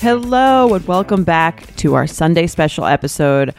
Hello and welcome back to our Sunday special episode.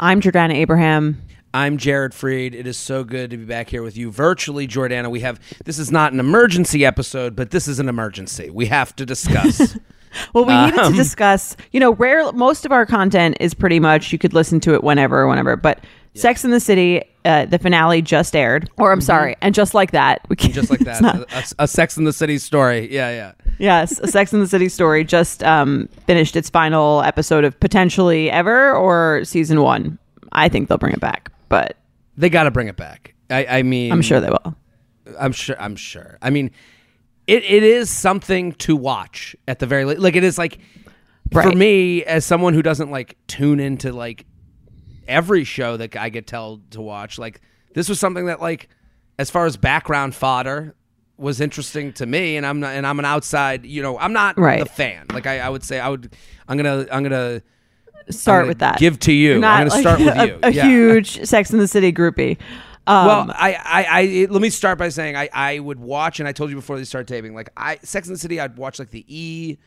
I'm Jordana Abraham. I'm Jared Freid. It is so good to be back here with you virtually, Jordana. We have this is not an emergency episode, but this is an emergency. We have to discuss. Well, we needed Um, to discuss, you know, rare most of our content is pretty much you could listen to it whenever, or whenever, but Sex in the City, uh, the finale just aired, or I'm sorry, and just like that, we can, Mm-hmm. just like that, not- a, a Sex in the City story. Yeah, yeah. yes, a Sex in the City story just um, finished its final episode of potentially ever or season one. I think they'll bring it back, but They got to bring it back. I, I mean, I'm sure they will. I'm sure. I'm sure. I mean, it, it is something to watch at the very le- like. It is like for me as someone who doesn't like tune into like every show that I get told to watch. Like this was something that like as far as background fodder was interesting to me, and I'm not, and I'm an outside. You know, I'm not Right. the fan. Like I, I would say, I would. I'm gonna. I'm gonna Start gonna with that. give to you. You're I'm not gonna like start with a, you. a Yeah. huge Sex in the City groupie. Um, Well, I, I, I, let me start by saying I, I would watch, and I told you before they start taping, like I, Sex and the City, I'd watch like the E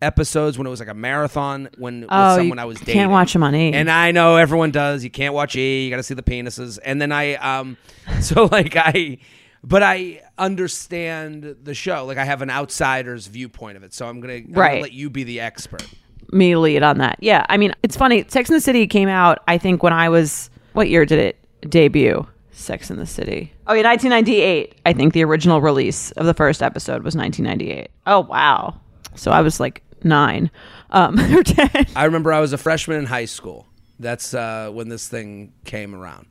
episodes when it was like a marathon when with Oh, you someone I was dating. can't watch watch 'em on E. and I know everyone does. You can't watch E. You got to see the penises, and then I, um, so like I, but I understand the show. Like I have an outsider's viewpoint of it, so I'm gonna, I'm gonna Right. let you be the expert. me lead on that. Yeah, I mean, it's funny. Sex in the City came out, I think, when I was what year did it debut? Sex in the City. Oh, yeah, 1998. I think the original release of the first episode was 1998. Oh, wow. So I was like nine um, or ten. I remember I was a freshman in high school. That's uh, when this thing came around.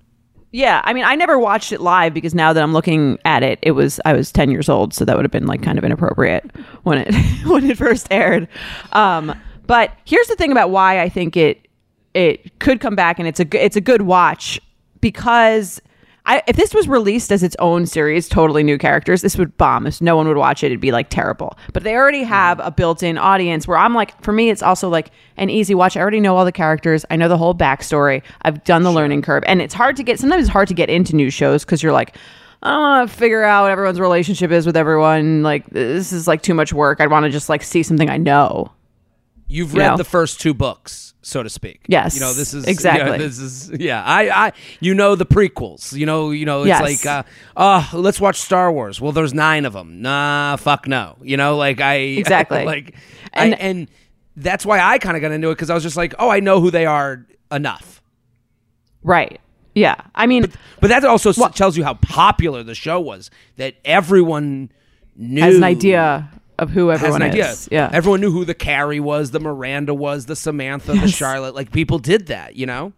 Yeah, I mean, I never watched it live because now that I'm looking at it, it was I was 10 years old, so that would have been like kind of inappropriate when it when it first aired. Um, but here's the thing about why I think it it could come back and it's a it's a good watch because I, if this was released as its own series, totally new characters, this would bomb. If no one would watch it, it'd be like terrible. But they already have a built-in audience where I'm like, for me, it's also like an easy watch. I already know all the characters. I know the whole backstory. I've done the learning curve, and it's hard to get. Sometimes it's hard to get into new shows because you're like. I don't want to figure out what everyone's relationship is with everyone. Like this is like too much work. I'd want to just like see something I know. You've You read know? the first two books, so to speak. Yes, You know, this is exactly. yeah, this is yeah. I, I you know the prequels. You know, you know it's Yes. like uh oh, let's watch Star Wars. Well, there's 9 of them. Nah, fuck no. You know, like I Exactly. like and And- and that's why I kind of got into it cuz I was just like, "Oh, I know who they are enough." Right. Yeah. I mean, But that also s tells you how popular the show was that everyone knew has an idea of who has everyone an idea. Yeah. Everyone knew who the Carrie was, the Miranda was, the Samantha, the Charlotte. Like people did that, you know?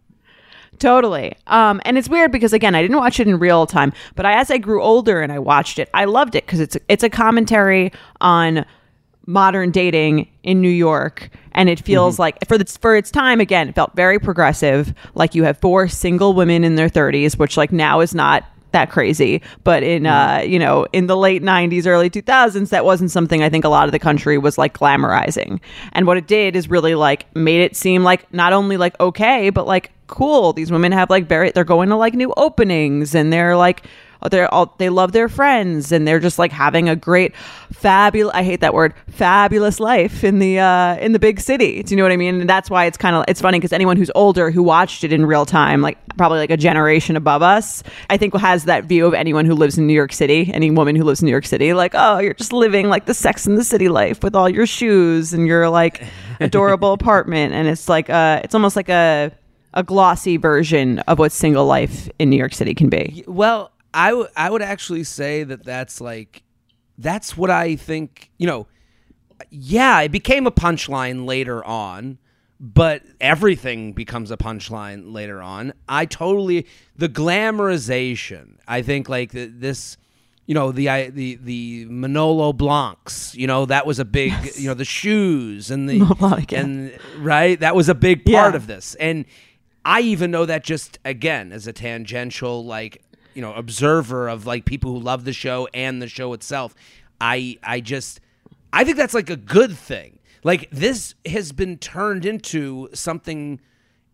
Totally. Um, and it's weird because again, I didn't watch it in real time, but I, as I grew older and I watched it, I loved it because it's it's a commentary on modern dating in New York, and it feels Mm-hmm. like for the for its time again, it felt very progressive. Like you have four single women in their thirties, which like now is not that crazy. But in uh you know in the late 90s early 2000s that wasn't something i think a lot of the country was like glamorizing. And what it did is really like made it seem like not only like okay but like cool. These women have like very they're going to like new openings and they're like they're all they love their friends and they're just like having a great fabulous i hate that word fabulous life in the uh in the big city. Do you know what i mean? And that's why it's kind of it's funny because anyone who's older who watched it in real time like probably like a generation above us i think has that view of anyone who lives in new york city any woman who lives in new york city like oh you're just living like the sex in the city life with all your shoes and your like adorable apartment. And it's like uh it's almost like a a glossy version of what single life in new york city can be. Well, I w- I would actually say that that's like that's what I think, you know, yeah, it became a punchline later on, but everything becomes a punchline later on. I totally the glamorization. I think like th- this you know the I- the the Manolo Blahniks. You know that was a big. You know the shoes and the Blanc, yeah. and right that was a big part Yeah. of this. And I even know that just again as a tangential like you know observer of like people who love the show and the show itself. I I just I think that's like a good thing. Like this has been turned into something.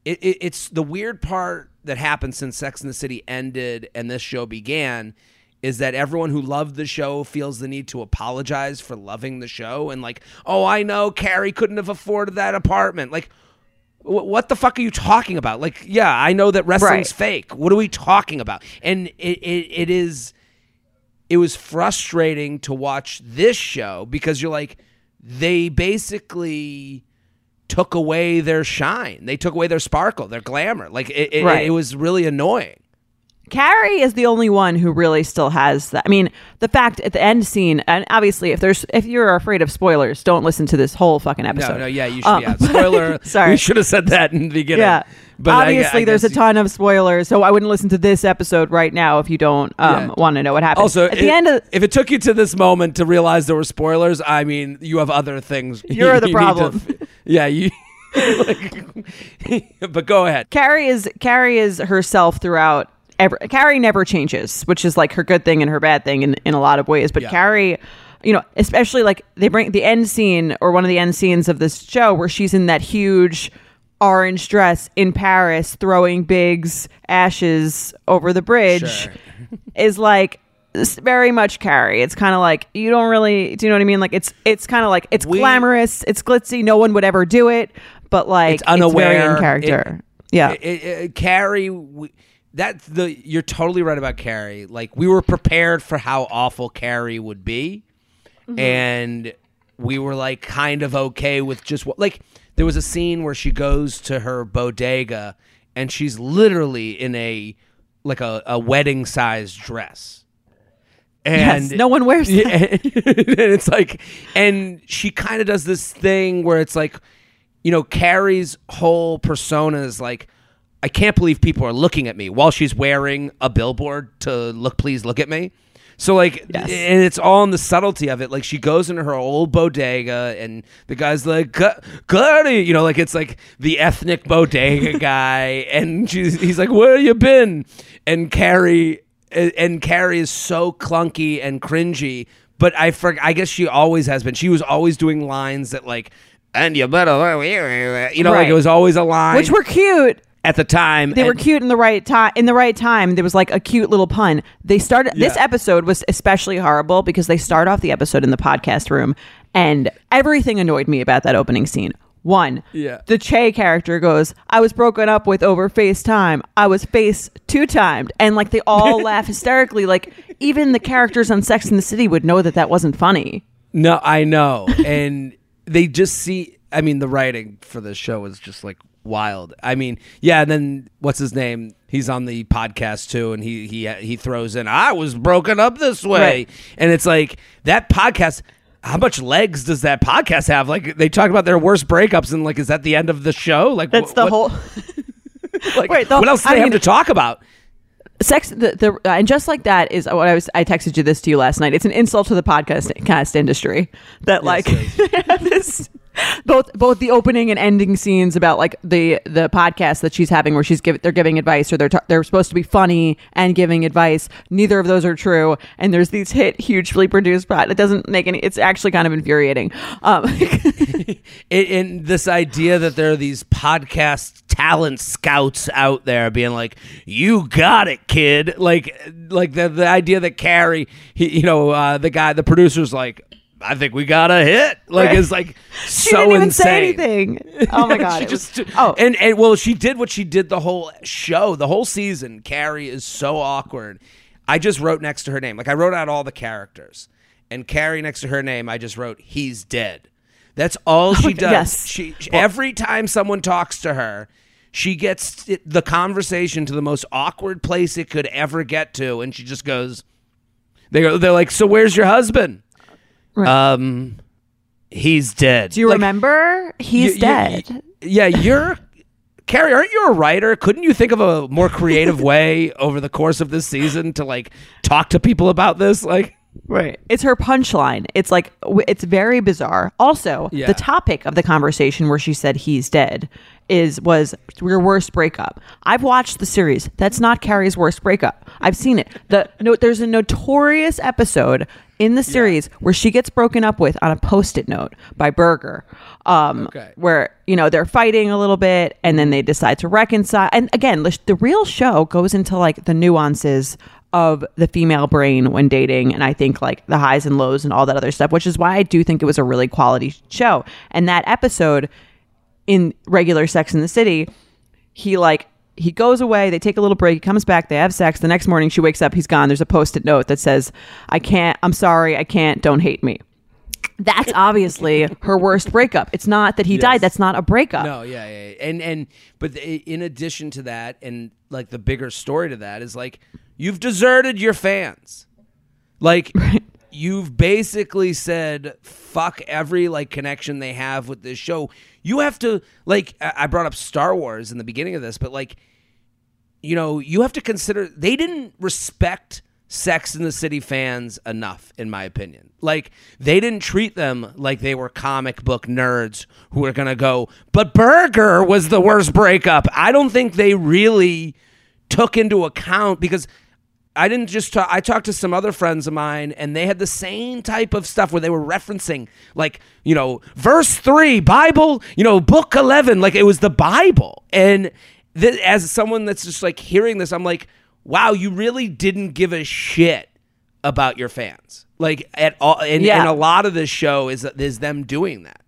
It, it, it's the weird part that happened since Sex and the City ended and this show began is that everyone who loved the show feels the need to apologize for loving the show and like, oh, I know Carrie couldn't have afforded that apartment. Like, what the fuck are you talking about? Like, yeah, I know that wrestling's Right. fake. What are we talking about? And it, it, it is it was frustrating to watch this show because you're like they basically took away their shine they took away their sparkle their glamour like it, it, Right. it was really annoying Carrie is the only one who really still has that. I mean, the fact at the end scene, and obviously, if there's if you're afraid of spoilers, don't listen to this whole fucking episode. no no yeah you should Um, yeah spoiler sorry. we should have said that in the beginning Yeah. but obviously, I there's a ton of spoilers, so I wouldn't listen to this episode right now if you don't um, Yeah. want to know what happened. also at the end of if it took you to this moment to realize there were spoilers i mean you have other things You're the you need to problem. yeah you like, but go ahead Carrie is Carrie is herself throughout. Ever, Carrie never changes, which is like her good thing and her bad thing in, in a lot of ways. But Yeah. Carrie, you know, especially like they bring the end scene or one of the end scenes of this show where she's in that huge orange dress in Paris throwing Big's ashes over the bridge Sure. is like it's very much Carrie. It's kind of like you don't really do you know what I mean? Like it's it's kind of like it's We- glamorous, it's glitzy. No one would ever do it, but like It's unaware. very in character. yeah. It, it, it- Carrie, we, that's the. You're totally right about Carrie. Like we were prepared for how awful Carrie would be, Mm-hmm. and we were like kind of okay with just what. Like there was a scene where she goes to her bodega, and she's literally in a like a, a wedding sized dress. And yes, no one wears yeah, and it's like, and she kind of does this thing where it's like, you know, Carrie's whole persona is like, I can't believe people are looking at me while she's wearing a billboard to look, please look at me. So like, Yes. and it's all in the subtlety of it. Like she goes into her old bodega, and the guy's like, "Gu- you know, like it's like the ethnic bodega guy, and she's he's like, "Where you been?" And Carrie and Carrie is so clunky and cringy. But I for, I guess she always has been. She was always doing lines that like, and you better, you know, like it was always a line, which were cute. At the time. They were cute in the right time. In the right time, there was like a cute little pun. They started. This episode was especially horrible because they start off the episode in the podcast room, and everything annoyed me about that opening scene. One, Yeah. the Che character goes, "I was broken up with over FaceTime. I was face two timed," and like they all laugh hysterically. Like even the characters on Sex in the City would know that that wasn't funny. No, I know, and they just see. I mean, the writing for this show is just like wild. I mean, yeah. And then what's his name? He's on the podcast too, and he he he throws in, "I was broken up this way," Right. and it's like that podcast. How much legs does that podcast have? Like they talk about their worst breakups, and like, is that the end of the show? Like That's wh- the what, whole. Like, Wait, the- what else do I they have mean- to talk about? sex the, the and just like that is what I was I texted you this to you last night. It's an insult to the podcast cast industry that like it this both both the opening and ending scenes about like the the podcast that she's having where she's give, they're giving advice or they're ta- they're supposed to be funny and giving advice. Neither of those are true and there's these hit hugely produced pod. It doesn't make any it's actually kind of infuriating. Um and this idea that there are these podcast talent scouts out there being like, "You got it, kid!" Like, like the the idea that Carrie, he, you know, uh, the guy, the producer's like, "I think we got a hit." Like, Right. is like she so didn't even insane. say anything. Oh my god. she it was- just oh and and well, she did what she did the whole show, the whole season. Carrie is so awkward. I just wrote next to her name, like I wrote out all the characters, and Carrie next to her name, I just wrote "He's dead." That's all she does. Yes. She every time someone talks to her, she gets the conversation to the most awkward place it could ever get to, and she just goes. They go. They're like, "So where's your husband?" Right. Um, he's dead. do you Like, remember? He's you- you- dead. yeah, you're Carrie, aren't you a writer? Couldn't you think of a more creative way over the course of this season to like talk to people about this? Like, Right. It's her punchline. It's like it's very bizarre. Also, Yeah. the topic of the conversation where she said he's dead is was your worst breakup. I've watched the series. That's not Carrie's worst breakup. I've seen it. The no, there's a notorious episode in the series where she gets broken up with on a post-it note by Berger. Um, Okay. where you know they're fighting a little bit and then they decide to reconcile. And again, the, the real show goes into like the nuances of the female brain when dating and I think like the highs and lows and all that other stuff, which is why I do think it was a really quality show. And that episode in regular Sex in the City, he like he goes away, they take a little break, he comes back, they have sex. The next morning she wakes up, he's gone. There's a post-it note that says, "I can't, I'm sorry, I can't, don't hate me." That's obviously her worst breakup. It's not that he died, that's not a breakup. No, yeah, yeah, yeah. and and but in addition to that, and like the bigger story to that is like you've deserted your fans, like you've basically said fuck every like connection they have with this show. You have to like I brought up Star Wars in the beginning of this, but like you know you have to consider they didn't respect Sex in the City fans enough, in my opinion. Like they didn't treat them like they were comic book nerds who were gonna go. But Berger was the worst breakup. I don't think they really took into account because I didn't just talk. I talked to some other friends of mine, and they had the same type of stuff where they were referencing, like you know, verse three, Bible, you know, book eleven, like it was the Bible. And th- as someone that's just like hearing this, I'm like, wow, you really didn't give a shit about your fans, like at all. And, Yeah. and a lot of this show is is them doing that.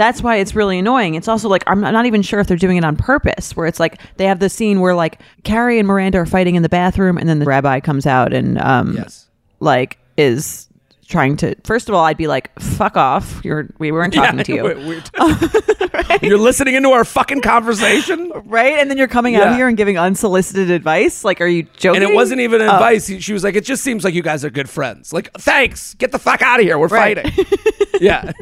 That's why it's really annoying. It's also like I'm not even sure if they're doing it on purpose. Where it's like they have the scene where like Carrie and Miranda are fighting in the bathroom, and then the rabbi comes out and um, Yes. like is trying to. First of all, I'd be like, "Fuck off! You're we weren't talking to you." We're- we're- You're listening into our fucking conversation. Right, and then you're coming Yeah. out here and giving unsolicited advice. Like, are you joking? And it wasn't even Oh. advice. He- She was like, "It just seems like you guys are good friends." Like, thanks. Get the fuck out of here. We're Right. fighting. yeah.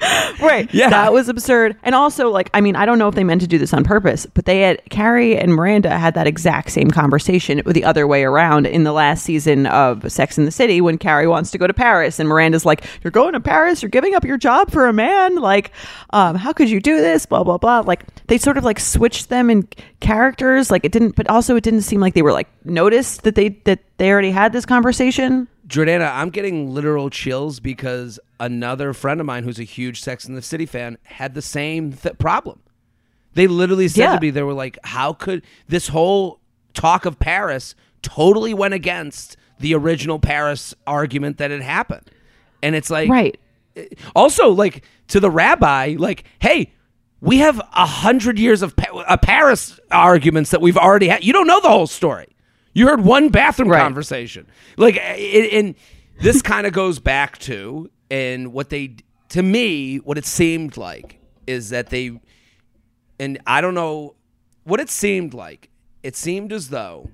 right. Yeah. That was absurd. And also, like, I mean, I don't know if they meant to do this on purpose, but they had Carrie and Miranda had that exact same conversation with the other way around in the last season of Sex in the City when Carrie wants to go to Paris and Miranda's like, You're going to Paris, you're giving up your job for a man. Like, um, how could you do this? Blah, blah, blah. Like they sort of like switched them in characters. Like it didn't but also it didn't seem like they were like noticed that they that they already had this conversation. Jordana, I'm getting literal chills because another friend of mine who's a huge Sex in the City fan had the same th- problem. They literally said Yeah. to me, they were like, "How could this whole talk of Paris totally went against the original Paris argument that had happened?" And it's like, Right. also like to the rabbi like hey we have a hundred years of pa- uh, paris arguments that we've already had you don't know the whole story you heard one bathroom Right. conversation like and this kind of goes back to and what they to me what it seemed like is that they and i don't know what it seemed like it seemed as though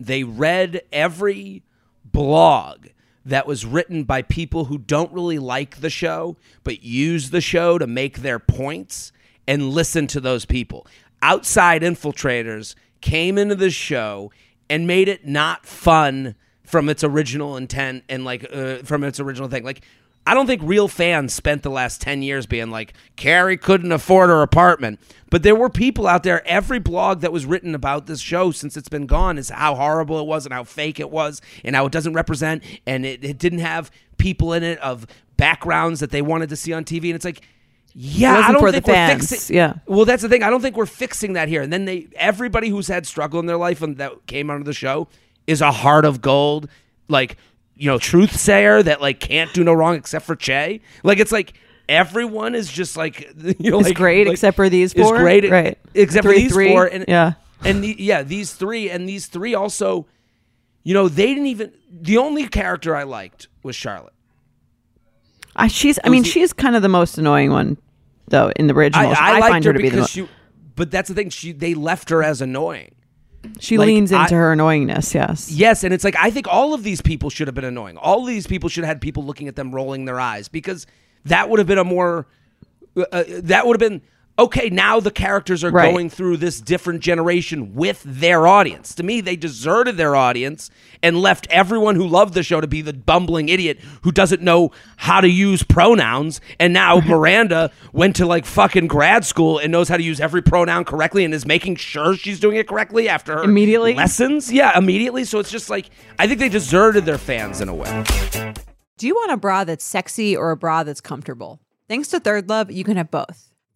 they read every blog that was written by people who don't really like the show but use the show to make their points and listen to those people. Outside infiltrators came into the show and made it not fun from its original intent and like uh, from its original thing. Like I don't think real fans spent the last 10 years being like, Carrie couldn't afford her apartment. But there were people out there, every blog that was written about this show since it's been gone is how horrible it was and how fake it was and how it doesn't represent and it, it didn't have people in it of backgrounds that they wanted to see on TV. And it's like, yeah, I don't for think the we're fans, fixing. yeah. Well, that's the thing. I don't think we're fixing that here. And then they, everybody who's had struggle in their life and that came onto the show is a heart of gold, like you know, truth sayer that like can't do no wrong except for Che. Like it's like everyone is just like you know, It's like, great like, except for these is four. great right? except for these three. four. And yeah. and the, yeah, these three and these three also, you know, they didn't even. The only character I liked was Charlotte. I, she's. I mean, the- she's kind of the most annoying one, though. In the I, original, I, liked find her her to be the. because Mo- she. But that's the thing. She they left her as annoying. she like, leans into I- her annoyingness. Yes. Yes, and it's like I think all of these people should have been annoying. All of these people should have had people looking at them rolling their eyes because that would have been a more uh, uh, that would have been okay, now the characters are Right. going through this different generation with their audience. To me, they deserted their audience and left everyone who loved the show to be the bumbling idiot who doesn't know how to use pronouns. And now Miranda went to like fucking grad school and knows how to use every pronoun correctly and is making sure she's doing it correctly after her Immediately? lessons. Yeah, immediately. So it's just like I think they deserted their fans in a way. Do you want a bra that's sexy or a bra that's comfortable? Thanks to ThirdLove, you can have both.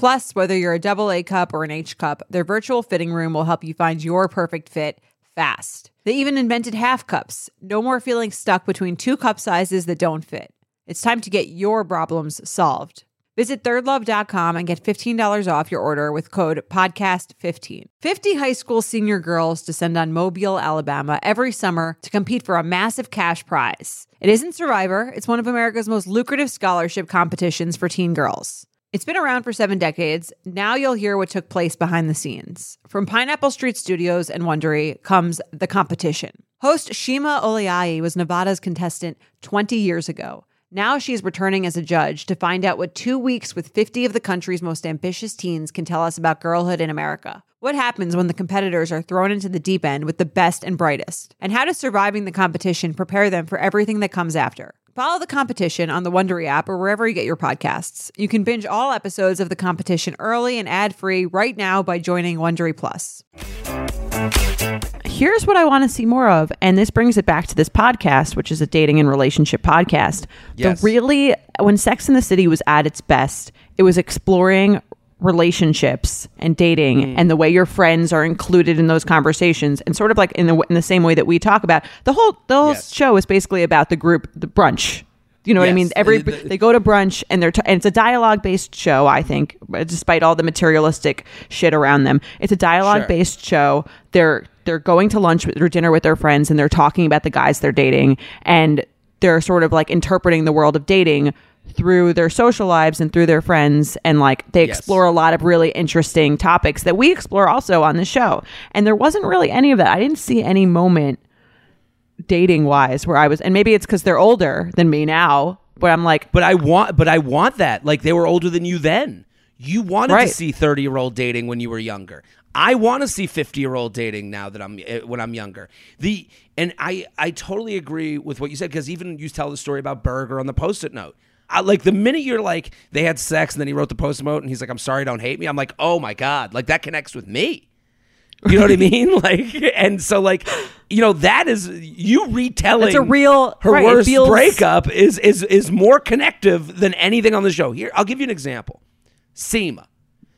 Plus, whether you're a double A cup or an H cup, their virtual fitting room will help you find your perfect fit fast. They even invented half cups. No more feeling stuck between two cup sizes that don't fit. It's time to get your problems solved. Visit thirdlove.com and get $15 off your order with code podcast15. 50 high school senior girls descend on Mobile, Alabama every summer to compete for a massive cash prize. It isn't Survivor, it's one of America's most lucrative scholarship competitions for teen girls. It's been around for seven decades. Now you'll hear what took place behind the scenes. From Pineapple Street Studios and Wondery comes The Competition. Host Shima Oliaee was Nevada's contestant 20 years ago. Now she's returning as a judge to find out what two weeks with 50 of the country's most ambitious teens can tell us about girlhood in America. What happens when the competitors are thrown into the deep end with the best and brightest? And how does surviving the competition prepare them for everything that comes after? Follow the competition on the Wondery app or wherever you get your podcasts. You can binge all episodes of the competition early and ad-free right now by joining Wondery Plus. here's what I want to see more of. And this brings it back to this podcast, which is a dating and relationship podcast. Yes. The really, when Sex in the City was at its best, it was exploring relationships and dating Mm. and the way your friends are included in those conversations and sort of like in the in the same way that we talk about the whole the whole Yes. show is basically about the group the brunch you know what I mean? Every The- the- they go to brunch and they're t- and it's a dialogue based show. I think, despite all the materialistic shit around them, it's a dialogue based show. They're they're going to lunch with, or dinner with their friends and they're talking about the guys they're dating and they're sort of like interpreting the world of dating through their social lives and through their friends and like they Yes. explore a lot of really interesting topics that we explore also on the show. And there wasn't really any of that. I didn't see any moment dating wise where I was and maybe it's cuz they're older than me now, but I'm like But I want, but I want that. Like they were older than you then. You wanted Right. to see thirty year old dating when you were younger. I want to see fifty year old dating now that I'm eh, when I'm younger. The and I I totally agree with what you said because even you tell the story about Berger on the post it note. I, like the minute you're like they had sex and then he wrote the post note and he's like I'm sorry don't hate me. I'm like oh my god like that connects with me. You know what I mean? Like, and so like, you know, that is you retelling. It's a real- her right, worst feels- breakup is is is more connective than anything on the show. Here, I'll give you an example. Seema,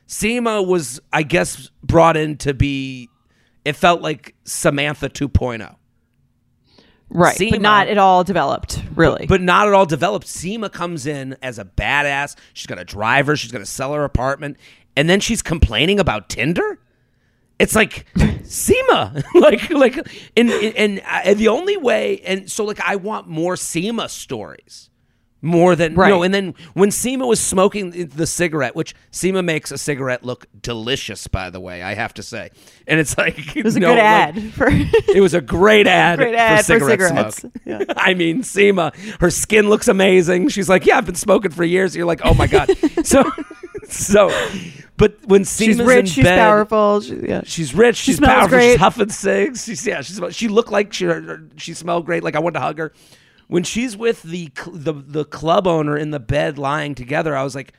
Seema was, I guess, brought in to be. It felt like Samantha 2.0, right, Seema- but not at all developed, really. but not at all developed. Seema comes in as a badass. She's going to drive her. She's going to sell her apartment, and then she's complaining about Tinder. It's like Seema, like like, and and, and uh, the only way, and so like I want more Seema stories, more than Right. you know. And then when Seema was smoking the cigarette, which Seema makes a cigarette look delicious, by the way, I have to say, and it's like it was a good ad for it was a great ad, Great ad for for cigarette cigarettes. smoke. I mean, Seema, her skin looks amazing. She's like, yeah, I've been smoking for years. You're like, oh my god. so, so, but when Seema's she's in rich, she's bed, powerful. She, yeah. She's rich. She she's powerful. great. She's huffing cigs. She's yeah. She's she looked like she she smelled great. Like I wanted to hug her. When she's with the the the club owner in the bed lying together, I was like,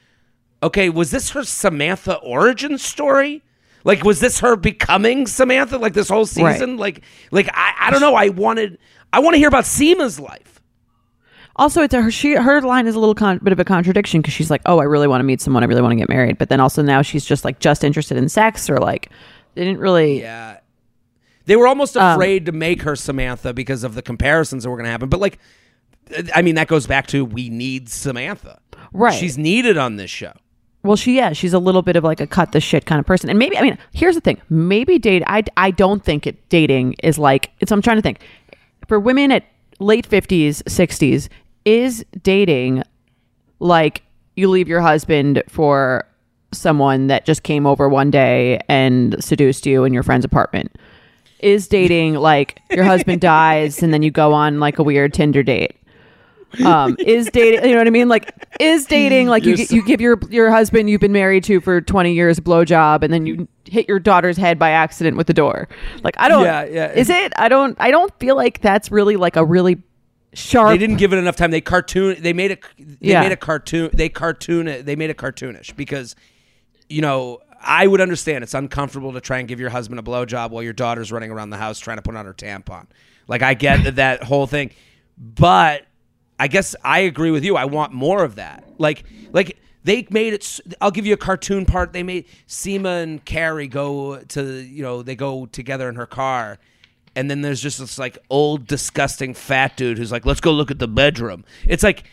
okay, was this her Samantha origin story? Like, was this her becoming Samantha? Like this whole season? Like, like I, I don't know. I wanted I want to hear about Seema's life. Also, it's a, her. She her line is a little con- bit of a contradiction because she's like, "Oh, I really want to meet someone. I really want to get married," but then also now she's just like just interested in sex or like they didn't really. Yeah. They were almost Um, afraid to make her Samantha because of the comparisons that were going to happen. But like, I mean, that goes back to we need Samantha. Right. She's needed on this show. Well, she yeah, she's a little bit of like a cut the shit kind of person. And maybe I mean, here's the thing. Maybe date I I don't think it dating is like it's I'm trying to think. For women at late 50s, 60s, is dating like you leave your husband for someone that just came over one day and seduced you in your friend's apartment? Is dating like your husband dies and then you go on like a weird Tinder date? um is dating you know what i mean like is dating like you, You're you give your your husband you've been married to for 20 years a blowjob and then you hit your daughter's head by accident with the door like i don't Yeah, yeah. is it i don't i don't feel like that's really like a really sharp They didn't give it enough time. They cartoon. They made a. They Yeah. made a cartoon. They cartoon. They made it cartoonish because, you know, I would understand it's uncomfortable to try and give your husband a blowjob while your daughter's running around the house trying to put on her tampon. Like I get that, that whole thing, but I guess I agree with you. I want more of that. Like like. They made it. I'll give you a cartoon part. They made Seema and Carrie go to, you know, they go together in her car, and then there's just this like old disgusting fat dude who's like let's go look at the bedroom it's like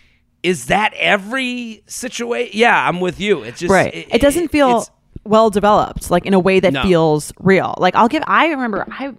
is that every situation yeah i'm with you it's just right it, doesn't feel well developed like in a way that No. feels real like i'll give i remember mm-hmm. i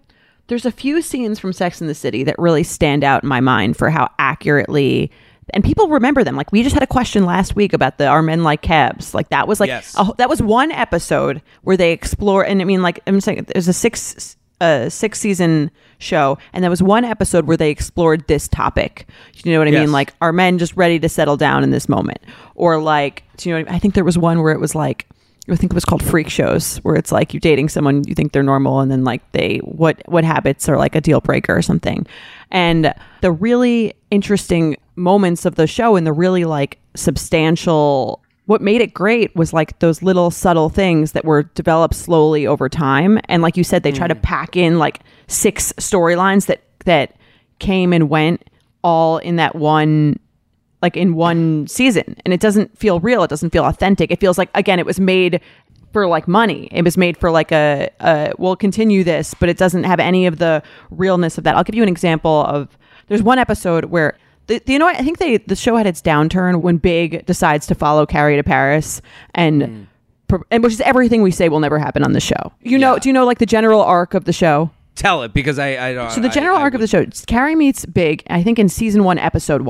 there's a few scenes from sex in the city that really stand out in my mind for how accurately and people remember them like we just had a question last week about the are men like cabs like that was like Yes. a, that was one episode where they explore and i mean like i'm saying there's a six a six season show and there was one episode where they explored this topic you know what i Yes. mean like are men just ready to settle down in this moment or like do you know what I, mean? I think there was one where it was like I think it was called freak shows where it's like you're dating someone you think they're normal and then like they what what habits are like a deal breaker or something. And the really interesting moments of the show and the really like substantial what made it great was like those little subtle things that were developed slowly over time and like you said they try to mm. pack in like six storylines that that came and went all in that one like in one season. And it doesn't feel real. It doesn't feel authentic. It feels like again it was made for like money. It was made for like a, a we'll continue this but it doesn't have any of the realness of that. I'll give you an example of there's one episode where the, you know what? I think they the show had its downturn when big decides to follow carrie to paris and hmm. pro- and which is everything we say will never happen on the show. You know Yeah. do you know like the general arc of the show? Tell it because i i don't so the general arc of the show, Carrie meets Big. I think in season one, episode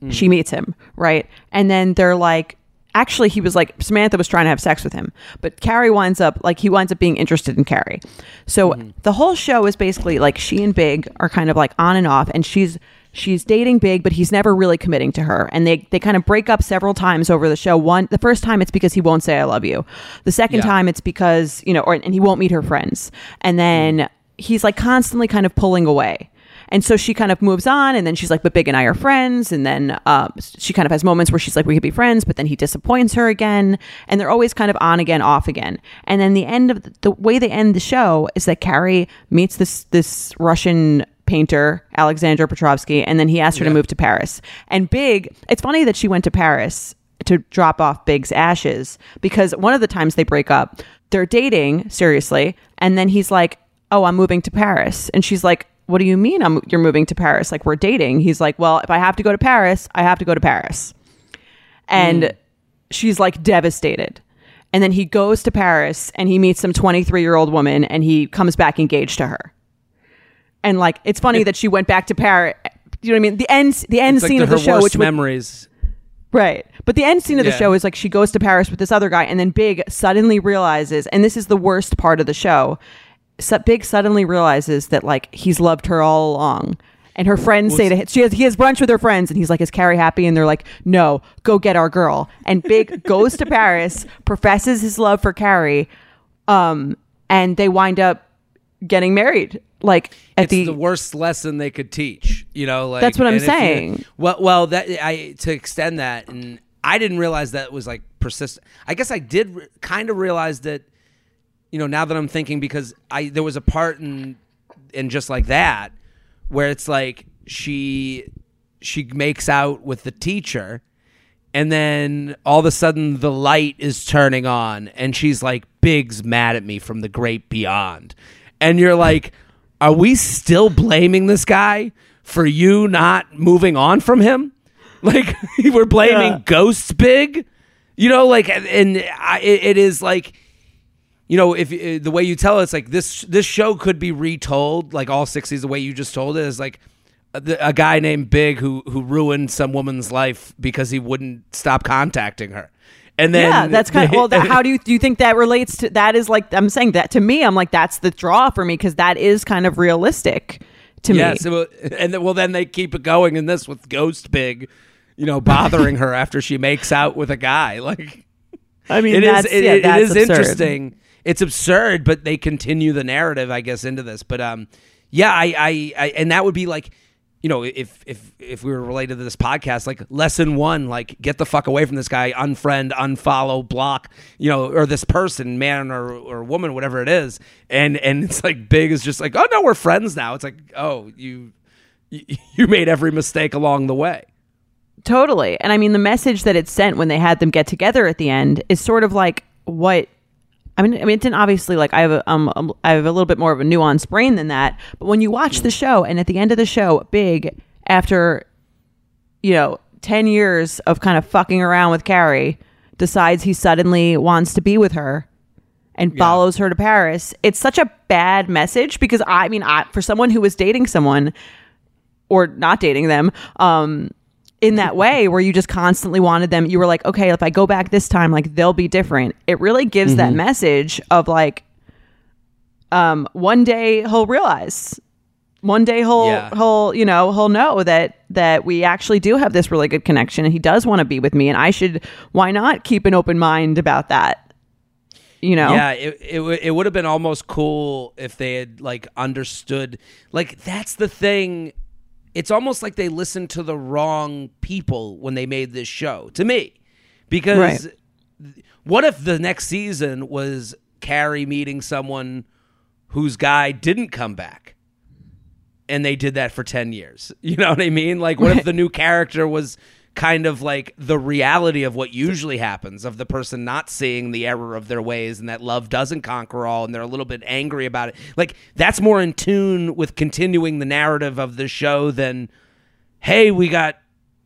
one, she meets him, right? And then they're like, actually, he was like Samantha was trying to have sex with him, but Carrie winds up like he winds up being interested in Carrie. So mm-hmm. the whole show is basically like she and Big are kind of like on and off, and she's she's dating Big, but he's never really committing to her, and they they kind of break up several times over the show. One, the first time it's because he won't say I love you. The second Yeah. time it's because you know, or and he won't meet her friends, and then mm. he's like constantly kind of pulling away. And so she kind of moves on, and then she's like, "But Big and I are friends." And then uh, she kind of has moments where she's like, "We could be friends," but then he disappoints her again, and they're always kind of on again, off again. And then the end of the, the way they end the show is that Carrie meets this this Russian painter Alexander Petrovsky, and then he asks her to move to Paris. And Big, it's funny that she went to Paris to drop off Big's ashes because one of the times they break up, they're dating seriously, and then he's like, "Oh, I'm moving to Paris," and she's like, "What do you mean? I'm you're moving to Paris? Like we're dating?" He's like, "Well, if I have to go to Paris, I have to go to Paris," and hmm. she's like devastated. And then he goes to Paris and he meets some 23 year old woman and he comes back engaged to her. And like, it's funny that she went back to Paris. You know what I mean? The end, the end it's like scene the, of the show, which would, memories Right. But the end scene of the show is like she goes to Paris with this other guy, and then Big suddenly realizes, and this is the worst part of the show. Big suddenly realizes that like he's loved her all along. And her friends say to him, she has, he has brunch with her friends, and he's like, Is Carrie happy? And they're like, No, go get our girl. And Big goes to Paris, professes his love for Carrie, um, and they wind up getting married. Like at it's the, the, worst lesson they could teach. You know, like That's what I'm if you- saying. well, well, that I to extend that, and I didn't realize that was like persistent. I guess I did re- kind of realize that. You know, now that I'm thinking, because I there was a part in in just like that where it's like she she makes out with the teacher and then all of a sudden the light is turning on and she's like big's mad at me from the great beyond. And you're like are we still blaming this guy for you not moving on from him? Like we're blaming Yeah. ghost big? You know, like, and I, it is like, you know, if uh, the way you tell it, it's like this this show could be retold, like all sixties. The way you just told it is like a, a guy named Big who who ruined some woman's life because he wouldn't stop contacting her. And then yeah, that's kind of well. That, how do you do you think that relates to that? Is like I'm saying that to me. I'm like that's the draw for me because that is kind of realistic to yeah, me. so, and then, well, then they keep it going in this with Ghost Big, you know, bothering her after she makes out with a guy. Like, I mean, it is that's, it, yeah, it that's is absurd. interesting. It's absurd, but they continue the narrative, I guess, into this. But um, yeah, I, I, I and that would be like, you know, if if if we were related to this podcast, like lesson one, like get the fuck away from this guy, unfriend, unfollow, block, you know, or this person, man or or woman, whatever it is, and and it's like big is just like, oh no, we're friends now. It's like, oh, you you, you made every mistake along the way. Totally. And I mean, the message that it sent when they had them get together at the end is sort of like what. I mean, I mean, it didn't obviously like I have a um um, I have a little bit more of a nuanced brain than that. But when you watch the show, and at the end of the show, Big after you know ten years of kind of fucking around with Carrie, decides he suddenly wants to be with her and follows her to Paris. It's such a bad message because I mean, I, for someone who was dating someone or not dating them, um, in that way where you just constantly wanted them, you were like, okay, if I go back this time, like they'll be different. It really gives that message of like, um, one day he'll realize. One day he'll Yeah. he'll you know he'll know that that we actually do have this really good connection and he does want to be with me and I should why not keep an open mind about that you know Yeah, it it, w- it would have been almost cool if they had like understood. Like that's the thing. It's almost like they listened to the wrong people when they made this show. To me, because Right. what if the next season was Carrie meeting someone whose guy didn't come back? and they did that for 10 years. You know what I mean? Like, what if the new character was kind of like the reality of what usually happens of the person not seeing the error of their ways and that love doesn't conquer all and they're a little bit angry about it. Like, that's more in tune with continuing the narrative of the show than, hey, we got,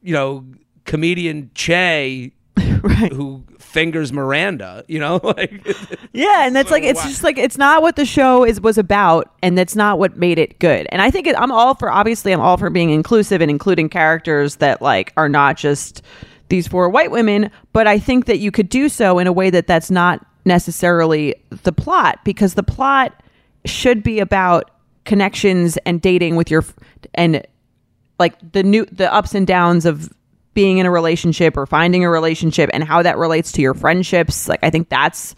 you know, comedian Che. Who fingers Miranda? You know, like Yeah, and that's like it's why- just like it's not what the show is was about, and that's not what made it good. And I think it, I'm all for obviously I'm all for being inclusive and including characters that like are not just these four white women, but I think that you could do so in a way that that's not necessarily the plot because the plot should be about connections and dating with your and like the new the ups and downs of being in a relationship or finding a relationship and how that relates to your friendships like i think that's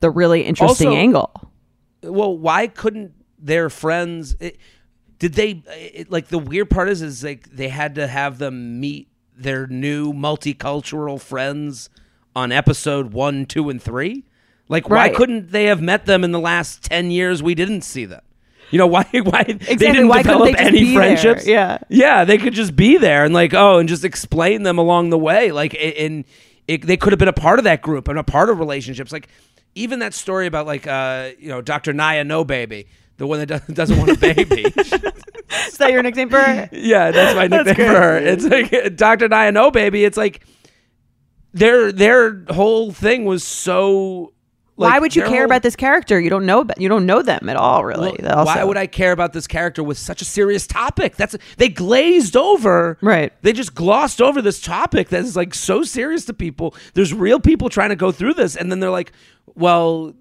the really interesting Also- angle well, why couldn't their friends? It, did they it, like the weird part is is like they had to have them meet their new multicultural friends on episode one, two, and three. Like, why couldn't they have met them in the last ten years? We didn't see them. You know why? Why they didn't Why develop they any be there? friendships? Yeah. yeah, they could just be there and like oh, and just explain them along the way. Like, and it, they could have been a part of that group and a part of relationships. Like, even that story about like uh, you know Dr. Nya No Baby, the one that doesn't- want a baby. is that your nickname for her yeah, that's my nickname for her. It's like Dr. Nya No Baby. It's like their their whole thing was so. Like, why would you care whole- about this character you don't know you don't know them at all really Well, why would I care about this character with such a serious topic? That's they glazed over. Right. They just glossed over this topic that is like so serious to people. There's real people trying to go through this, and then they're like, "Well,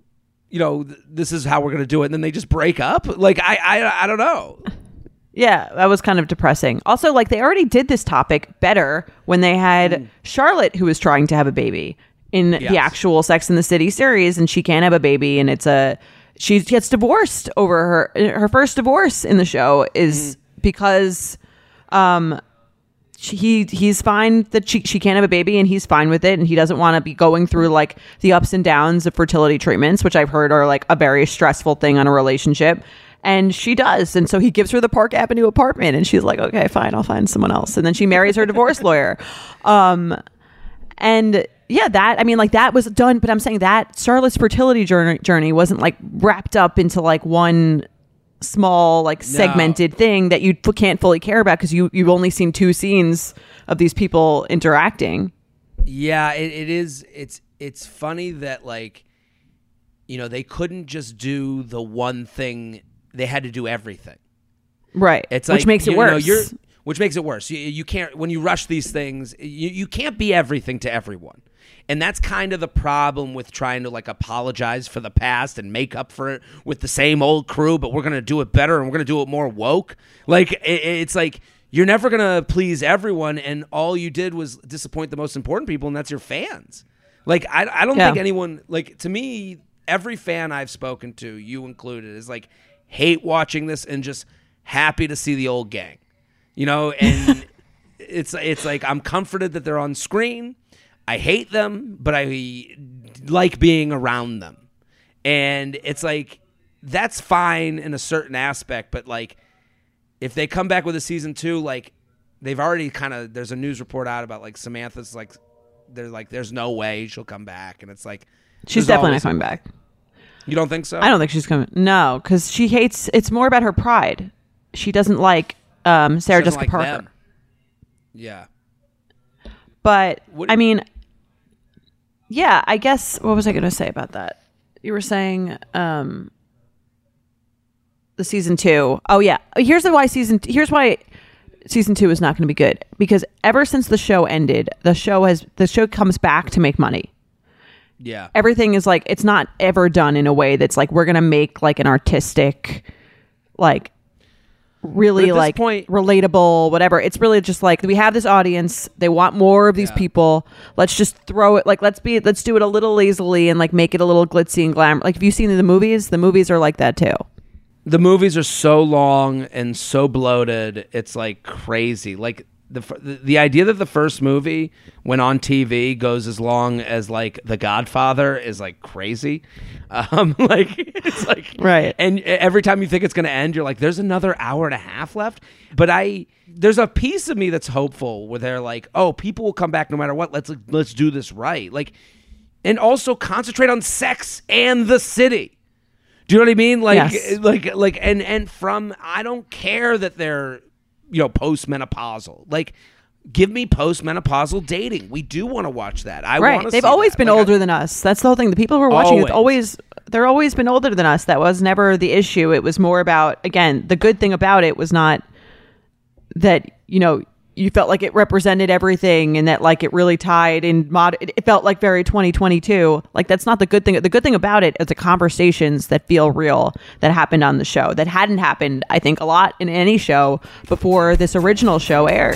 you know, th- this is how we're gonna do it," and then they just break up. Like I, I, I don't know. Yeah, that was kind of depressing. Also, like they already did this topic better when they had mm. Charlotte, who was trying to have a baby in Yes. the actual Sex in the City series, and she can't have a baby, and it's a she gets divorced over her her first divorce in the show is because um she, he he's fine that she she can't have a baby and he's fine with it and he doesn't want to be going through like the ups and downs of fertility treatments which I've heard are like a very stressful thing on a relationship. And she does and so he gives her the Park Avenue apartment and she's like okay fine I'll find someone else. And then she marries her divorce lawyer. Um and yeah that i mean like that was done but i'm saying that charlotte's fertility journey, journey wasn't like wrapped up into like one small like segmented thing that you f- can't fully care about because you you've only seen two scenes of these people interacting Yeah, it, it is. It's it's funny that like, you know, they couldn't just do the one thing. They had to do everything. Right. It's which like, makes it you worse. you're, which makes it worse. You, you can't when you rush these things. You, you can't be everything to everyone, and that's kind of the problem with trying to like apologize for the past and make up for it with the same old crew. But we're gonna do it better and we're gonna do it more woke. Like it, it's like you're never gonna please everyone, and all you did was disappoint the most important people, and that's your fans. Like I, I don't Yeah. think anyone like to me. Every fan I've spoken to, you included, is like hate watching this and just happy to see the old gang you know and it's it's like i'm comforted that they're on screen i hate them but i like being around them and it's like that's fine in a certain aspect but like if they come back with a season two like they've already kind of there's a news report out about like samantha's like they're like there's no way she'll come back and it's like She's definitely not coming back. you don't think so I don't think she's coming. No, because she hates. It's more about her pride. She doesn't like um, Sarah Doesn't Jessica like Parker. them. yeah But What- I mean, yeah, I guess. What was I going to say about that? You were saying um, the season two. Oh yeah, here's the why season. Here's why season two is not going to be good because ever since the show ended, the show has the show comes back to make money. yeah Everything is like it's not ever done in a way that's like we're going to make like an artistic, like really But at this like point- relatable whatever. It's really just like we have this audience. They want more of these people. Let's just throw it like let's be let's do it a little lazily and like make it a little glitzy and glam like have you seen the movies? The movies are like that too. The movies are so long and so bloated it's like crazy. Like the, the idea that the first movie when on TV goes as long as like The Godfather is like crazy um like it's like Right. and every time you think it's going to end you're like there's another hour and a half left but I there's a piece of me that's hopeful where they're like oh people will come back no matter what let's let's do this right like and also concentrate on sex and the city do you know what I mean? Like, Yes. like, like, and and from I don't care that they're, you know, postmenopausal. Like, give me postmenopausal dating. We do want to watch that. I right they've always that. been Like, I- older than us that's the whole thing the people who are watching it's Always. always they're always been older than us that was never the issue it was more about again the good thing about it was not that you know you felt like it represented everything and that like it really tied in mod it felt like very 2022 like that's not the good thing the good thing about it is the conversations that feel real that happened on the show that hadn't happened i think a lot in any show before this original show aired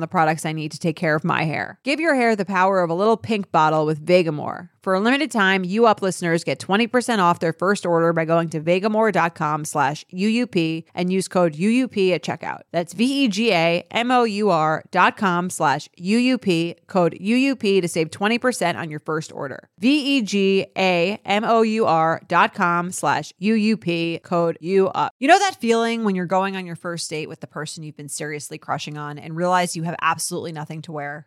the products I need to take care of my hair. Give your hair the power of a little pink bottle with Vegamour. For a limited time, you up listeners get 20% off their first order by going to vegamour.com slash UUP and use code UUP at checkout. That's V-E-G-A-M-O-U-R dot com slash UUP, code UUP to save 20% on your first order. V-E-G-A-M-O-U-R dot com slash UUP, code UUP. You know that feeling when you're going on your first date with the person you've been seriously crushing on and realize you have absolutely nothing to wear?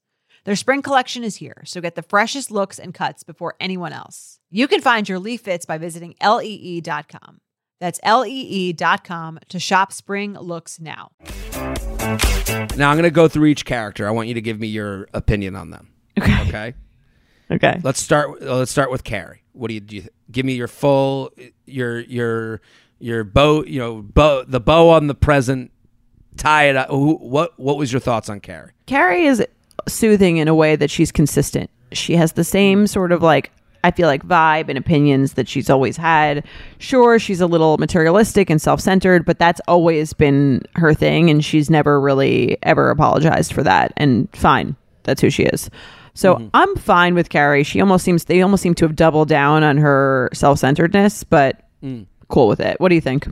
Their spring collection is here, so get the freshest looks and cuts before anyone else. You can find your Lee fits by visiting lee.com. That's lee.com to shop spring looks now. Now I'm going to go through each character. I want you to give me your opinion on them. Okay. Okay. Okay. Let's start. uh, Let's start with Carrie. What do you do? You, give me your full, your your your bow. You know, bow the bow on the present. Tie it up. Who, what what was your thoughts on Carrie? Carrie is soothing in a way that she's consistent. She has the same sort of like I feel like vibe and opinions that she's always had. Sure, she's a little materialistic and self-centered, but that's always been her thing and she's never really ever apologized for that. And fine. That's who she is. So I'm fine with Carrie. She almost seems they almost seem to have doubled down on her self-centeredness, but cool with it. What do you think?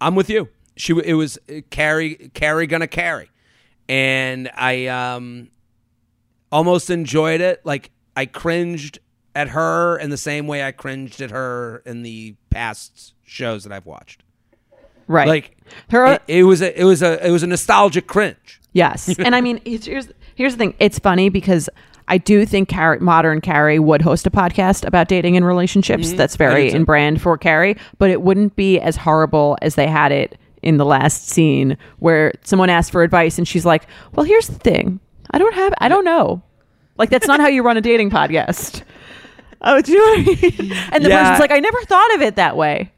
I'm with you. She it was uh, Carrie Carrie gonna carry, and I um almost enjoyed it. Like I cringed at her in the same way I cringed at her in the past shows that I've watched. Right. Like her it, it was a it was a it was a nostalgic cringe. Yes, and I mean, it's, here's here's the thing. It's funny because I do think Carrie, modern Carrie would host a podcast about dating and relationships. Mm-hmm. That's very in brand for Carrie, but it wouldn't be as horrible as they had it in the last scene where someone asked for advice and she's like, "Well, here's the thing. I don't have. I don't know. Like that's not how you run a dating podcast." Oh, do you know what I mean? And the Yeah. person's like, "I never thought of it that way."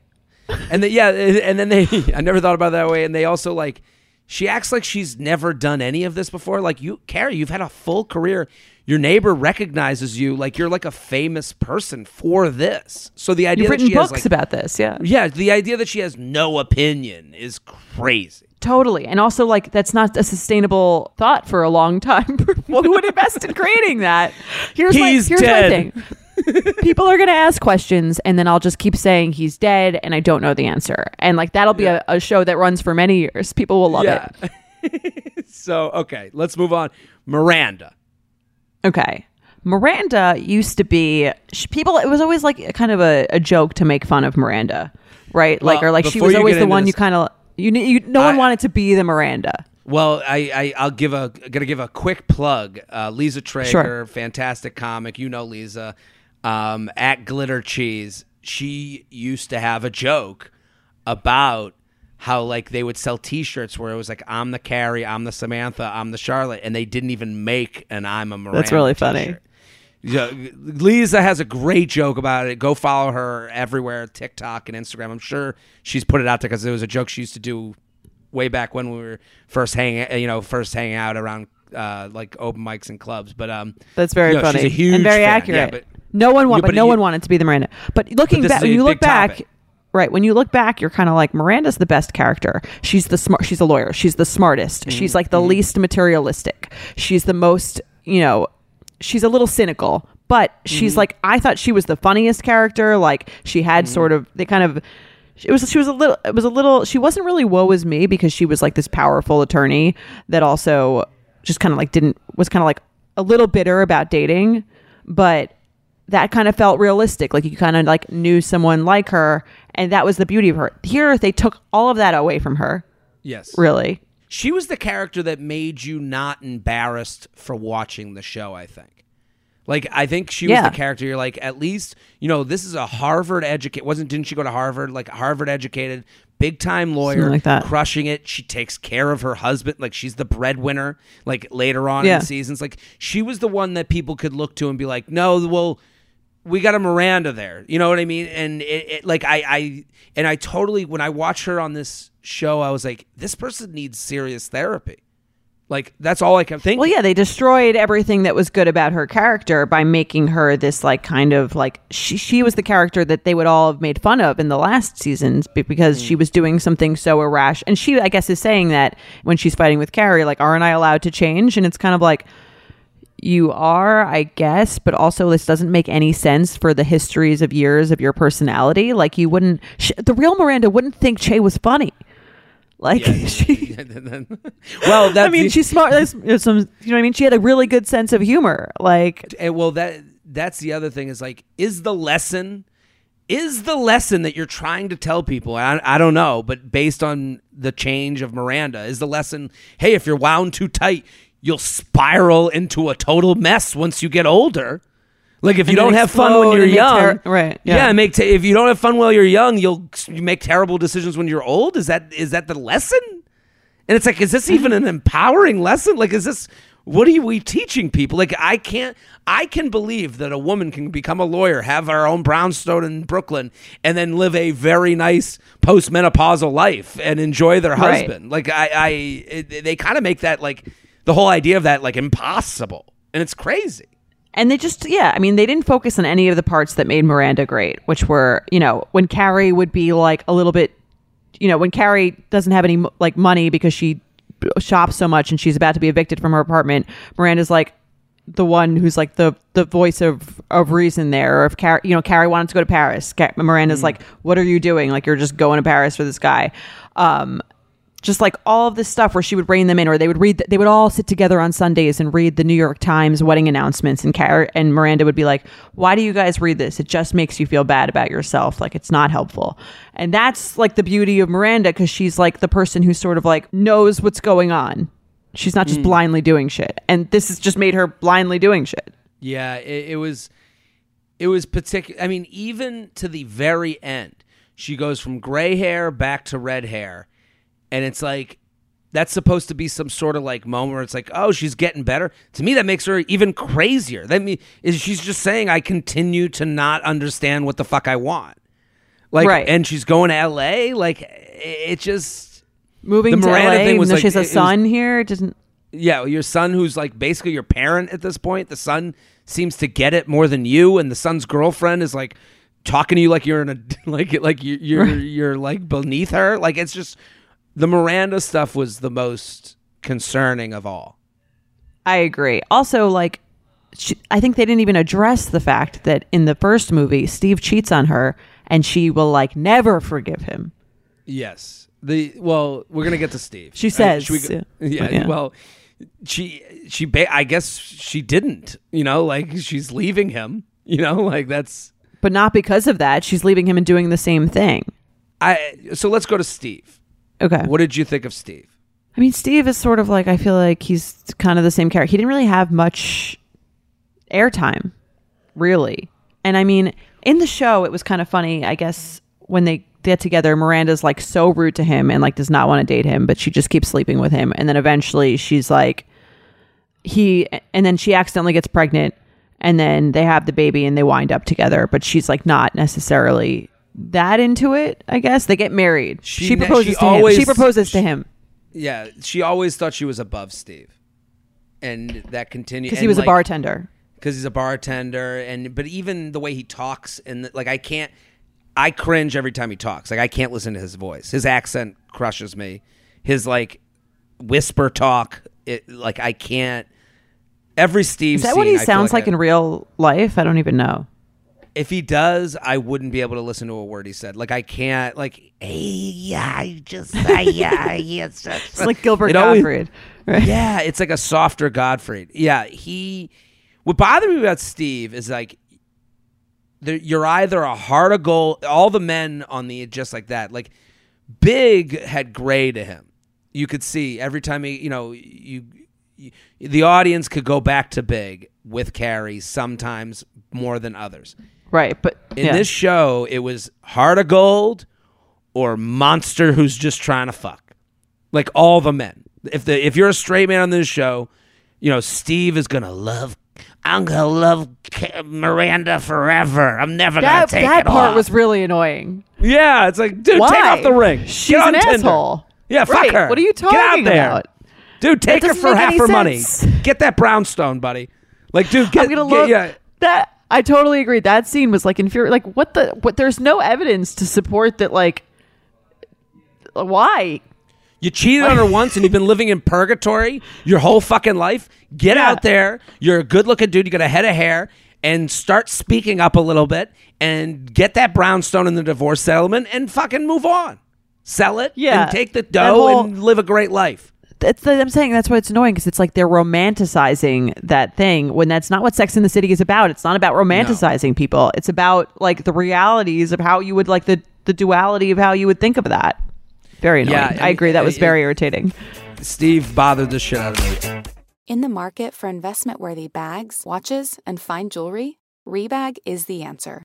And then yeah, and then they I never thought about it that way. And they also like she acts like she's never done any of this before. Like you, Carrie, you've had a full career. Your neighbor recognizes you like you're like a famous person for this. So the idea You've that written she books has like about this, yeah. yeah, the idea that she has no opinion is crazy. Totally. And also, like, that's not a sustainable thought for a long time. well, who would invest in creating that? Here's, He's my, here's dead. my thing. People are going to ask questions, and then I'll just keep saying he's dead, and I don't know the answer. And, like, that'll be a, a show that runs for many years. People will love yeah. so okay, let's move on. Miranda. Okay. Miranda used to be, people, it was always like kind of a, a joke to make fun of Miranda, right? like, or like she was always the one you kind of, you, you, no one I- wanted to be the Miranda. Well, I, I I'll give a gonna give a quick plug. Uh, Lisa Treyger, Sure. fantastic comic. You know Lisa. Um, at Glitter Cheese, she used to have a joke about how like they would sell T-shirts where it was like I'm the Carrie, I'm the Samantha, I'm the Charlotte, and they didn't even make an I'm a Miranda. That's really funny. t-shirt. Yeah, Lisa has a great joke about it. Go follow her everywhere, TikTok and Instagram. I'm sure she's put it out there because it was a joke she used to do way back when we were first hanging, you know, first hanging out around uh, like open mics and clubs. But um, That's very you know, funny She's a huge and very fan. accurate. Yeah, but no one want, Yeah, but, but no you- one wanted to be the Miranda. But looking back, when you look back, topic. right? When you look back, you're kind of like Miranda's the best character. She's the smart. She's a lawyer. She's the smartest. Mm-hmm. She's like the least materialistic. She's the most, you know, she's a little cynical. But she's Mm-hmm. like, I thought she was the funniest character. Like she had sort of, they kind of. It was she was a little it was a little she wasn't really woe is me because she was like this powerful attorney that also just kind of like didn't was kind of like a little bitter about dating but that kind of felt realistic like you kind of like knew someone like her and that was the beauty of her here they took all of that away from her yes, really she was the character that made you not embarrassed for watching the show. I think. Like I think she was Yeah. the character. You're like, at least you know this is a Harvard educated Wasn't didn't she go to Harvard? Like Harvard educated, big time lawyer, Something like that. crushing it. She takes care of her husband. Like she's the breadwinner. Like later on Yeah. in the seasons, like she was the one that people could look to and be like, no, well, we got a Miranda there. You know what I mean? And it, it like I, I and I totally when I watch her on this show, I was like, this person needs serious therapy. Like that's all I kept thinking. well yeah they destroyed everything that was good about her character by making her this like kind of like she, she was the character that they would all have made fun of in the last seasons be- because she hmm. was doing something so irrational and she i guess is saying that when she's fighting with carrie like aren't i allowed to change and it's kind of like you are, I guess, but also this doesn't make any sense for the histories of years of your personality. Like you wouldn't, sh- the real Miranda wouldn't think Che was funny. Like she, well, that I mean, she's smart. There's, there's some, you know what I mean? She had a really good sense of humor. Like, And eh, well, that that's the other thing is like, is the lesson, is the lesson that you're trying to tell people? I, I don't know, but based on the change of Miranda, is the lesson, hey, if you're wound too tight, you'll spiral into a total mess once you get older. Like if you don't have fun when you're young, ter- right, Yeah, yeah. make te- if you don't have fun while you're young, you'll you make terrible decisions when you're old. Is that is that the lesson? And it's like, is this even an empowering lesson? Like, is this what are we teaching people? Like, I can't, I can believe that a woman can become a lawyer, have her own brownstone in Brooklyn, and then live a very nice postmenopausal life and enjoy their Right. husband. Like, I, I, it, they kind of make that like the whole idea of that like impossible, and it's crazy. And they just, yeah, I mean, they didn't focus on any of the parts that made Miranda great, which were, you know, when Carrie would be like a little bit, you know, when Carrie doesn't have any like money because she shops so much and she's about to be evicted from her apartment, Miranda's like the one who's like the the voice of of reason there. Or if Carrie, you know, Carrie wanted to go to Paris, Ca- Miranda's like, "What are you doing? Like, you're just going to Paris for this guy." Um, just like all of this stuff where she would rein them in, or they would read, they would all sit together on Sundays and read the New York Times wedding announcements, and Car- and Miranda would be like, "Why do you guys read this? It just makes you feel bad about yourself. Like it's not helpful." And that's like the beauty of Miranda because she's like the person who sort of like knows what's going on. She's not just hmm. blindly doing shit, and this has just made her blindly doing shit. Yeah, it, it was it was particular. I mean, even to the very end, she goes from gray hair back to red hair, and it's like that's supposed to be some sort of like moment where it's like, oh, she's getting better. To me, that makes her even crazier. That me is she's just saying, I continue to not understand what the fuck I want. Like, Right. and she's going to L.A. Like, it just Moving The to Miranda LA, thing was like- she has a it was- son here, doesn't. yeah, your son who's like basically your parent at this point. The son seems to get it more than you, and the son's girlfriend is like talking to you like you're in a like like you, you're you're like beneath her. Like it's just the Miranda stuff was the most concerning of all. I agree. Also, like, she, I think they didn't even address the fact that in the first movie, Steve cheats on her, and she will like never forgive him. Yes. The well, we're gonna get to Steve. She says, should we go- yeah. yeah, Yeah. Well, she she ba- I guess she didn't. You know, like she's leaving him. You know, like that's But not because of that. She's leaving him and doing the same thing. I. So let's go to Steve. Okay. What did you think of Steve? I mean, Steve is sort of like I feel like he's kind of the same character. He didn't really have much airtime, really. And I mean, in the show, it was kind of funny. I guess when they get together, Miranda's like so rude to him and like does not want to date him, but she just keeps sleeping with him. And then eventually, she's like, he, and then she accidentally gets pregnant, and then they have the baby and they wind up together. But she's like not necessarily that into it. I guess they get married. She She, proposes she to always- him. She proposes to him. Yeah, she always thought she was above Steve, and that continued because he was a bartender. Because he's a bartender, and but even the way he talks, and like I can't, I cringe every time he talks. Like I can't listen to his voice. His accent crushes me. His like whisper talk, it like I can't. Every Steve Is that what he I sounds like, I- in real life? I don't even know. If he does, I wouldn't be able to listen to a word he said. Like I can't. Like hey, yeah, I just I, yeah, yes. It's like Gilbert It always- Right? Yeah, it's like a softer Gottfried. Yeah, he. What bothered me about Steve is like, you're either a heart of gold. All the men on the just like that, like Big had gray to him. You could see every time he, you know, you, you the audience could go back to Big with Carrie sometimes more than others. Right, but In yeah. this show, it was heart of gold or monster who's just trying to fuck. Like all the men. If the if you're a straight man on this show, you know Steve is gonna love. I'm gonna love Miranda forever. I'm never that gonna take that it part off. was really annoying. yeah, it's like, dude, Why? take off the ring. She's Get on an Tinder. asshole. Yeah, fuck Right, her. what are you Get out talking there. about? dude? Take her for half her money. Get that brownstone, buddy. Like, dude, get, I'm gonna get- look yeah. that. I totally agree. That scene was like infuriating. Like what the? What? There's no evidence to support that. Like why? You cheated on her once and you've been living in purgatory your whole fucking life. Get Yeah. out there. You're a good looking dude. You got a head of hair and start speaking up a little bit and get that brownstone in the divorce settlement and fucking move on. Sell it Yeah. and take the dough whole- and live a great life. That's the, I'm saying that's why it's annoying because it's like they're romanticizing that thing when that's not what Sex in the City is about. It's not about romanticizing people. It's about like the realities of how you would like the the duality of how you would think of that. Very annoying. Yeah, I agree. That was it- very irritating. Steve bothered the shit out of me. In the market for investment worthy bags, watches, and fine jewelry, Rebag is the answer.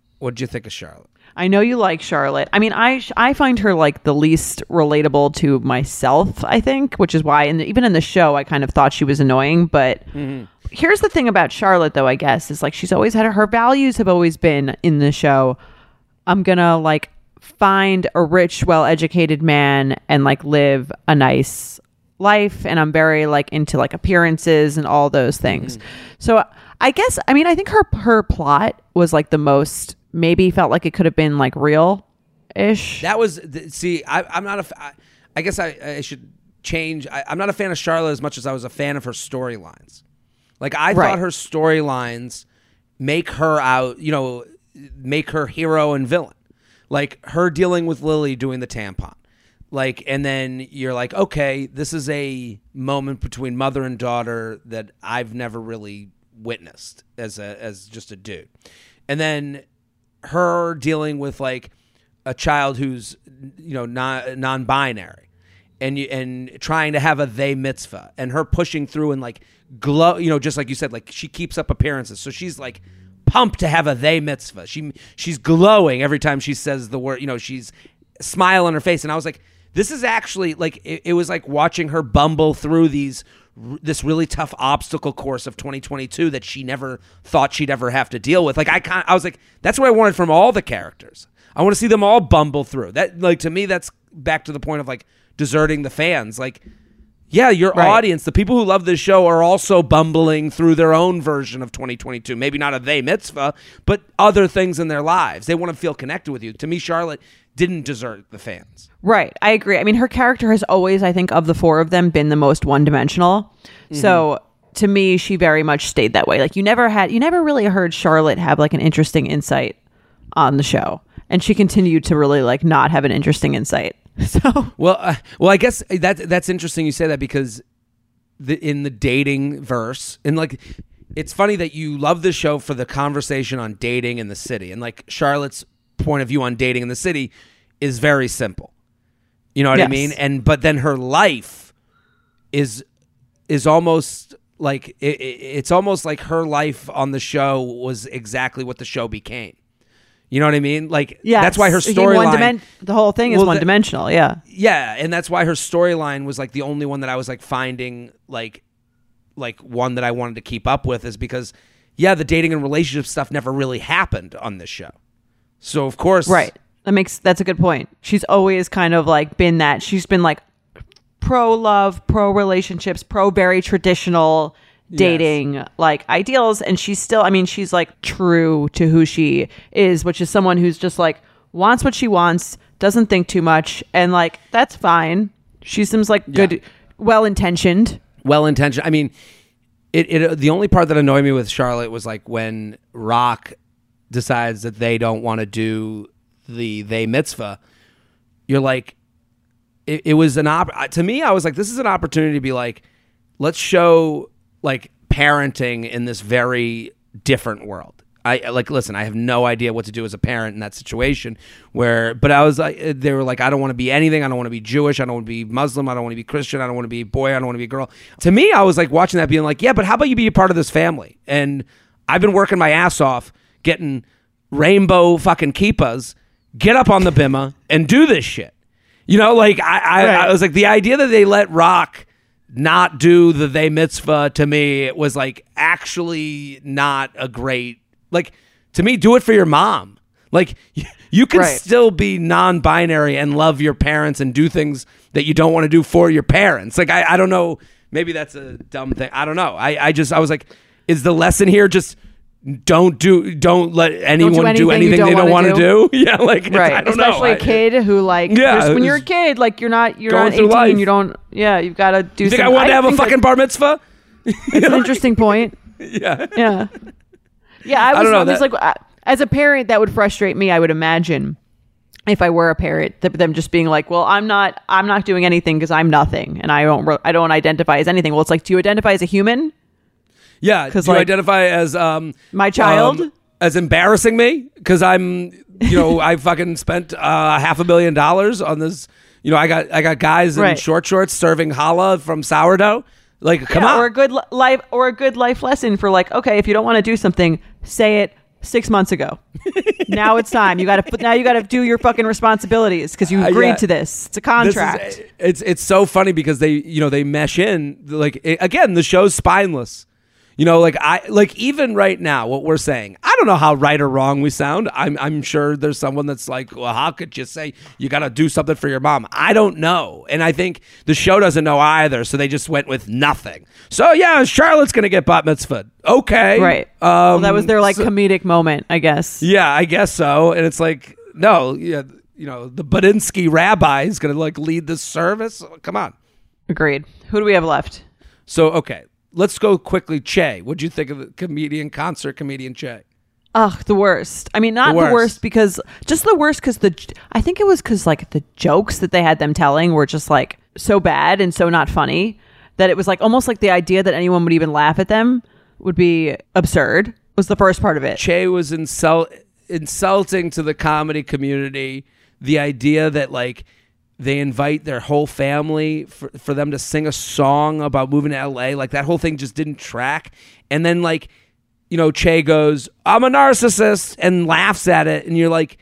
What'd you think of Charlotte? I know you like Charlotte. I mean, I I find her like the least relatable to myself. I think, which is why, in the, even in the show, I kind of thought she was annoying. But mm-hmm. here's the thing about Charlotte, though. I guess is like she's always had her values have always been in the show. I'm gonna like find a rich, well-educated man and like live a nice life and I'm very like into like appearances and all those things. Mm-hmm. So I guess I mean I think her her plot was like the most maybe felt like it could have been like real ish. That was see. I, I'm not a. I, I guess I, I should change. I, I'm not a fan of Charlotte as much as I was a fan of her storylines. Like I Right. thought her storylines make her out. You know, make her hero and villain. Like her dealing with Lily doing the tampon. Like and then you're like, okay, this is a moment between mother and daughter that I've never really witnessed as a as just a dude. And then her dealing with like a child who's you know non non-binary and you and trying to have a they mitzvah and her pushing through and like glow you know just like you said like she keeps up appearances. So she's like pumped to have a they mitzvah. She she's glowing every time she says the word you know she's smile on her face. And i was like this is actually like it, it was like watching her bumble through these this really tough obstacle course of 2022 that she never thought she'd ever have to deal with like i kind i was like that's what i wanted from all the characters i want to see them all bumble through that like to me that's back to the point of like deserting the fans like yeah, your Right. audience, the people who love this show, are also bumbling through their own version of 2022. Maybe not a they mitzvah, but other things in their lives. They want to feel connected with you. To me, Charlotte didn't desert the fans. Right. I agree. I mean, her character has always, I think, of the four of them, been the most one dimensional. So to me, she very much stayed that way. Like you never had, you never really heard Charlotte have like an interesting insight on the show, and she continued to really like not have an interesting insight. So Well, uh, well, I guess that that's interesting. You say that because the, in the dating verse, and like, it's funny that you love the show for the conversation on dating in the city, and like Charlotte's point of view on dating in the city is very simple. You know what I mean? And but then her life is is almost like it, it, it's almost like her life on the show was exactly what the show became. You know what I mean? Like yeah, that's why her storyline dimen- the whole thing is Well, one the- dimensional. Yeah. yeah and that's why her storyline was like the only one that i was like finding like like one that i wanted to keep up with is because yeah the dating and relationship stuff never really happened on this show so of course Right. That makes that's a good point. She's always kind of like been that. She's been like pro love, pro relationships, pro very traditional dating like ideals and she's still I mean she's like true to who she is, which is someone who's just like wants what she wants, doesn't think too much and like that's fine. She seems like good well intentioned. well intentioned i mean it, it the only part that annoyed me with charlotte was like when rock decides that they don't want to do the they mitzvah you're like it, it was an op to me i was like this is an opportunity to be like let's show like parenting in this very different world I like listen. I have no idea what to do as a parent in that situation. Where, but I was like, they were like, I don't want to be anything. I don't want to be Jewish. I don't want to be Muslim. I don't want to be Christian. I don't want to be a boy. I don't want to be a girl. To me, I was like watching that, being like, yeah, but how about you be a part of this family? And I've been working my ass off getting rainbow fucking kippas. Get up on the bimah and do this shit. You know, like I, I, Right. I was like the idea that they let Rock not do the they mitzvah to me it was like actually not a great like to me do it for your mom. Like you can Right. still be non-binary and love your parents and do things that you don't want to do for your parents. Like I, I don't know, maybe that's a dumb thing. I don't know. I, I just I was like, is the lesson here just don't do don't let anyone do anything you anything, don't they don't want to do. Yeah, like right don't know. especially a kid who like Yeah, when you're a kid like you're not you're not through 18 life. you don't yeah you've got to do You think I want to have a that- fucking bar mitzvah? it's an interesting point Yeah. yeah yeah i was, don't know, I was that- like as a parent that would frustrate me i would imagine if i were a parent th- them just being like well i'm not i'm not doing anything because i'm nothing and i don't i don't identify as anything well it's like do you identify as a human Yeah, do 'Cause, you like, identify as um my child? um, as embarrassing me because I'm you know I fucking spent uh, half a million dollars on this. You know I got I got guys in Right. short shorts serving challah from sourdough. Like come Yeah, on, or a good li- life or a good life lesson for like okay if you don't want to do something say it six months ago now it's time you gotta now you gotta do your fucking responsibilities because you Uh, agreed yeah. to this it's a This is- contract it's it's so funny because they you know they mesh in like it, again the show's spineless. You know, like I like even right now, what we're saying. I don't know how right or wrong we sound. I'm I'm sure there's someone that's like, well, how could you say you got to do something for your mom? I don't know, and I think the show doesn't know either, so they just went with nothing. So yeah, Charlotte's gonna get bat mitzvah. Okay, right Um, well, that was their like so- comedic moment i guess yeah, I guess so. And it's like, no, yeah, you know, the Badinsky rabbi is gonna like lead the service. Come on. agreed who do we have left So okay, let's go quickly. Che, what'd you think of the comedian concert comedian Che? Ugh, the worst. I mean, not The the worst. worst, because just the worst because the I think it was because like the jokes that they had them telling were just like so bad and so not funny that it was like almost like the idea that anyone would even laugh at them would be absurd. Was the first part of it. Che was insult insulting to the comedy community. The idea that like they invite their whole family for, for them to sing a song about moving to LA, like that whole thing just didn't track. And then like, you know, Che goes, "I'm a narcissist," and laughs at it, and you're like,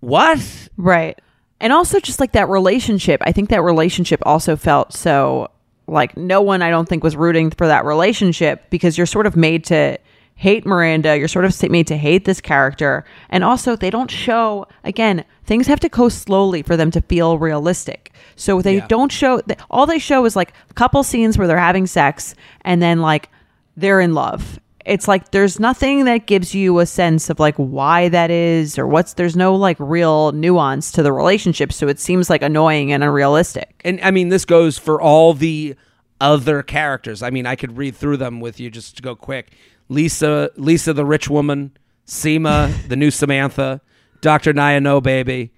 "What?" Right. And also just like that relationship. I think that relationship also felt so like no one I don't think was rooting for that relationship because you're sort of made to hate Miranda, you're sort of made to hate this character. And also they don't show again, things have to go slowly for them to feel realistic. So they Yeah. don't show all they show is like a couple scenes where they're having sex and then like they're in love. It's like there's nothing that gives you a sense of like why that is or what's there's no like real nuance to the relationship. So it seems like annoying and unrealistic. and I mean this goes for all the other characters. I mean, I could read through them with you just to go quick. Lisa, Lisa the rich woman, Seema, the new Samantha, Doctor Nya No Baby,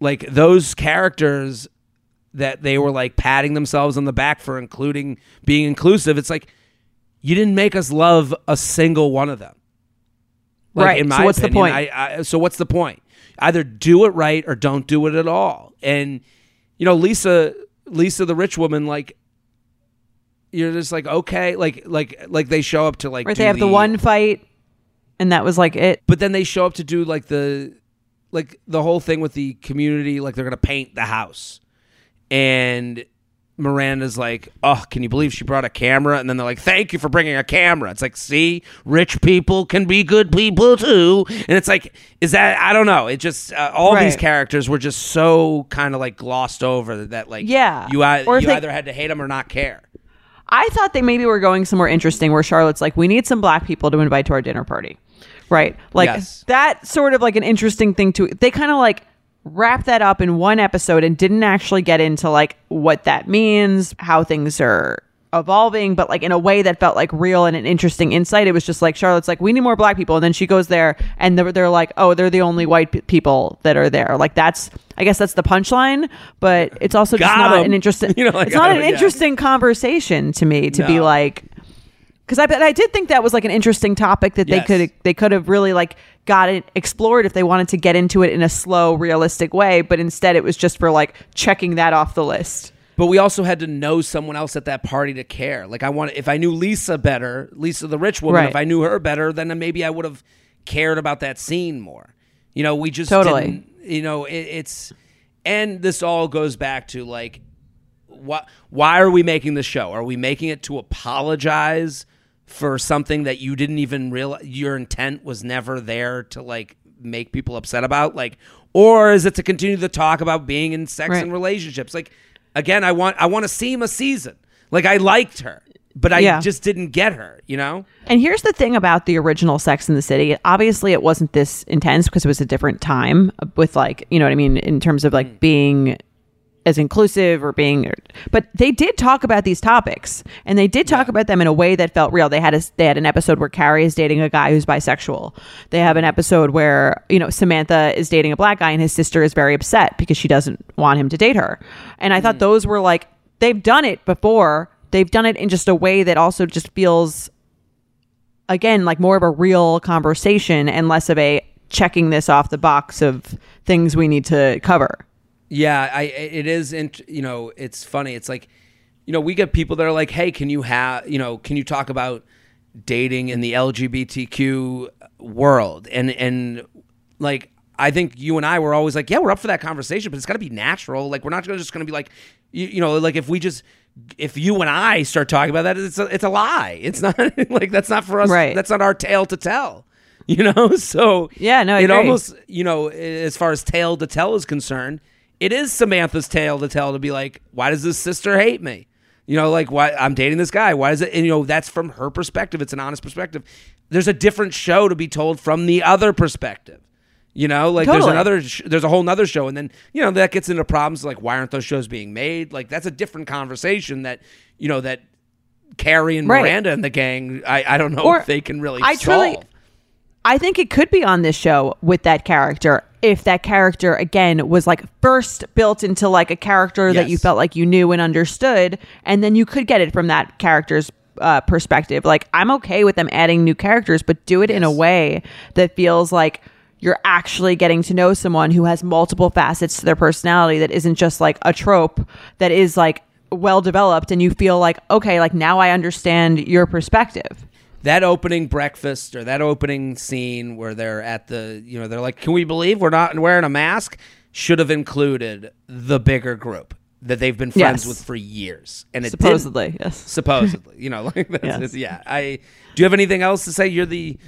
like those characters that they were like patting themselves on the back for including being inclusive. It's like you didn't make us love a single one of them. Like, Right. In So my what's the point? I, I, so what's the point? Either do it right or don't do it at all. And you know, Lisa, Lisa, the rich woman, like you're just like okay, like like like they show up to like Right. do They have the, one fight and that was like it. but then they show up to do like the like the whole thing with the community, like they're gonna paint the house, and Miranda's like, "Oh, can you believe she brought a camera?" And then they're like, "Thank you for bringing a camera." It's like, see, rich people can be good people too, and it's like, is that I don't know. It just uh, all these characters were just so kind of like glossed over that like, Yeah. you, you they- either had to hate them or not care. I thought they maybe were going somewhere interesting where Charlotte's like, we need some black people to invite to our dinner party. Right. Like Yes. that sort of like an interesting thing to they kind of like wrapped that up in one episode and didn't actually get into like what that means, how things are evolving, but like in a way that felt like real and an interesting insight. It was just like Charlotte's like, we need more black people. And then she goes there and they're, they're like, oh, they're the only white p- people that are there. Like that's, I guess that's the punchline, but it's also just not 'em. an interesting, You know, like, it's not an interesting conversation to me to be like, because I but I did think that was like an interesting topic that they could they could have really like got it explored if they wanted to get into it in a slow, realistic way. But instead, it was just for like checking that off the list. But we also had to know someone else at that party to care. Like I want, if I knew Lisa better, Lisa the rich woman, Right. if I knew her better, then maybe I would have cared about that scene more. You know, we just Totally. didn't- You know, it, it's and this all goes back to like what why are we making the show? Are we making it to apologize for something that you didn't even realize your intent was never there to like make people upset about? Like or is it to continue the talk about being in sex Right. and relationships? Like again, I want I want to see him a season. Like I liked her, but I Yeah. just didn't get her, you know? And here's the thing about the original Sex in the City. Obviously, it wasn't this intense because it was a different time with, like, you know what I mean, in terms of like mm. being as inclusive or being. But they did talk about these topics, and they did talk about them in a way that felt real. They had a, they had an episode where Carrie is dating a guy who's bisexual. They have an episode where you know Samantha is dating a black guy, and his sister is very upset because she doesn't want him to date her. And I thought mm. those were like they've done it before. They've done it in just a way that also just feels again like more of a real conversation and less of a checking this off the box of things we need to cover. Yeah, I it is int- you know, it's funny. It's like you know, we get people that are like, "Hey, can you have, you know, can you talk about dating in the LGBTQ world?" And and like I think you and I were always like, "Yeah, we're up for that conversation, but it's got to be natural. Like we're not gonna, just going to be like you, you know, like if we just if you and I start talking about that, it's a, it's a lie. It's not like that's not for us. Right. That's not our tale to tell. You know, so Yeah, no, I it agree. almost you know, as far as tale to tell is concerned, it is Samantha's tale to tell to be like, why does this sister hate me? You know, like why I'm dating this guy. Why is it? And you know, that's from her perspective. It's an honest perspective. There's a different show to be told from the other perspective. You know, like there's another, sh- there's a whole nother show, and then you know that gets into problems like why aren't those shows being made? Like that's a different conversation that you know that Carrie and Right. Miranda and the gang. I I don't know Or if they can really. I truly- I think it could be on this show with that character if that character again was like first built into like a character that you felt like you knew and understood and then you could get it from that character's uh, perspective. Like i'm okay with them adding new characters but do it in a way that feels like you're actually getting to know someone who has multiple facets to their personality that isn't just like a trope that is like well developed and you feel like okay like now i understand your perspective that opening breakfast or that opening scene where they're at the you know they're like can we believe we're not wearing a mask? should have included the bigger group that they've been friends Yes. with for years. And it supposedly yes. Supposedly. You know like that's Yes. yeah. I do you have anything else to say? You're the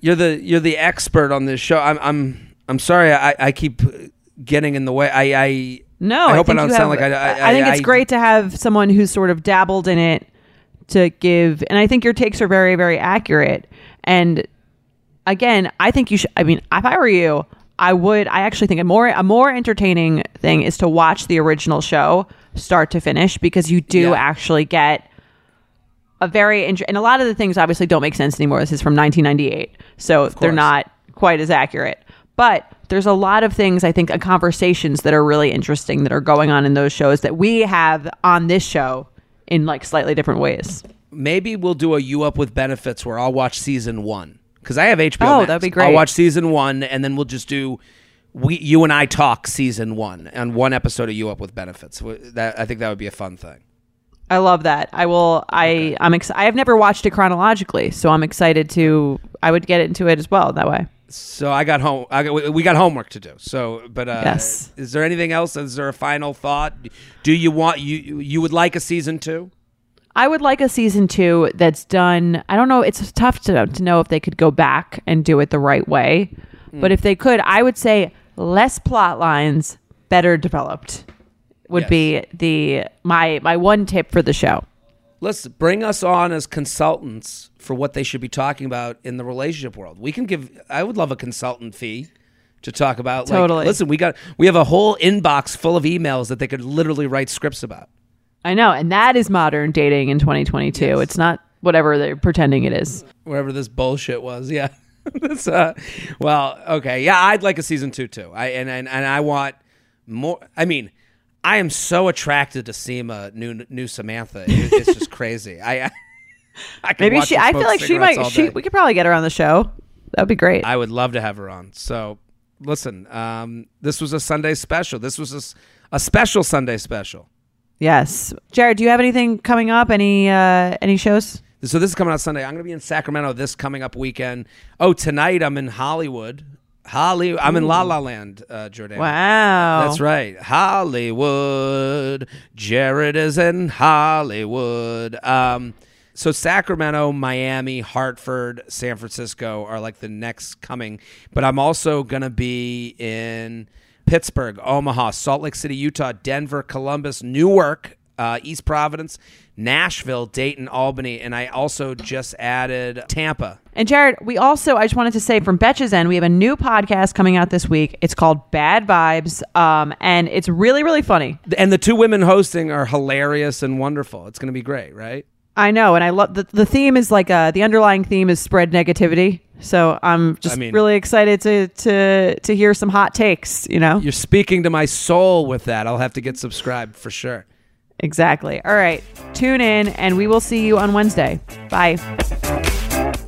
you're the you're the expert on this show. I'm i'm i'm sorry. I i keep getting in the way. I i No, i I, hope i don't sound have- like i i, think it's I- great to have someone who's sort of dabbled in it to give, and I think your takes are very, very accurate. And again, I think you should. I mean, if I were you, I would. I actually think a more a more entertaining thing is to watch the original show start to finish because you do Yeah. actually get a very int- and a lot of the things obviously don't make sense anymore. This is from 1998, so they're not quite as accurate. But there's a lot of things I think conversations that are really interesting that are going on in those shows that we have on this show in like slightly different ways. maybe we'll do a you up with benefits where I'll watch season one because I have HBO. Oh, Max. that'd be great. I'll watch season one and then we'll just do we you and I talk season one and one episode of you up with benefits. That I think that would be a fun thing. I love that. I will. I I'm. Ex- I have never watched it chronologically, so I'm excited to. I would get into it as well that way. So I got home. I got, we- got homework to do. So, but uh, Yes. is there anything else? Is there a final thought? Do you want you you would like a season two? I would like a season two that's done. I don't know. It's tough to to know if they could go back and do it the right way, but if they could, I would say less plot lines, better developed, would Yes. be the my my one tip for the show. Let's bring us on as consultants for what they should be talking about in the relationship world. We can give. I would love a consultant fee to talk about. like, Totally. listen, we got we have a whole inbox full of emails that they could literally write scripts about. I know, and that is modern dating in 2022. It's not whatever they're pretending it is. Whatever this bullshit was, yeah. This, uh, well, okay, yeah. I'd like a season two too. I and and, and I want more. I mean. I am so attracted to Seema, new new Samantha. It- it's just crazy. I, I can Maybe she. I feel like she might. She. We could probably get her on the show. That'd be great. I would love to have her on. So, listen, um, this was a Sunday special. This was a special Sunday special. yes, Jared. Do you have anything coming up? Any uh any shows? So this is coming out Sunday. I'm going to be in Sacramento this coming up weekend. Oh, tonight I'm in Hollywood Holly, I'm in La La Land, uh, Jordan. Wow. That's right. Hollywood. Jared is in Hollywood. Um, so Sacramento, Miami, Hartford, San Francisco are like the next coming. But I'm also going to be in Pittsburgh, Omaha, Salt Lake City, Utah, Denver, Columbus, Newark, uh, East Providence, Nashville, Dayton, Albany, and I also just added Tampa. And Jared, we also, I just wanted to say from Betches' end, we have a new podcast coming out this week. It's called Bad Vibes, um, and it's really, really funny. And the two women hosting are hilarious and wonderful. It's going to be great, right? I know, and I love the the theme is like uh the underlying theme is spread negativity. So I'm just I mean- really excited to to to hear some hot takes. You know, You're speaking to my soul with that. I'll have to get subscribed for sure. exactly. All right, tune in, and we will see you on Wednesday. Bye.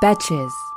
Betches.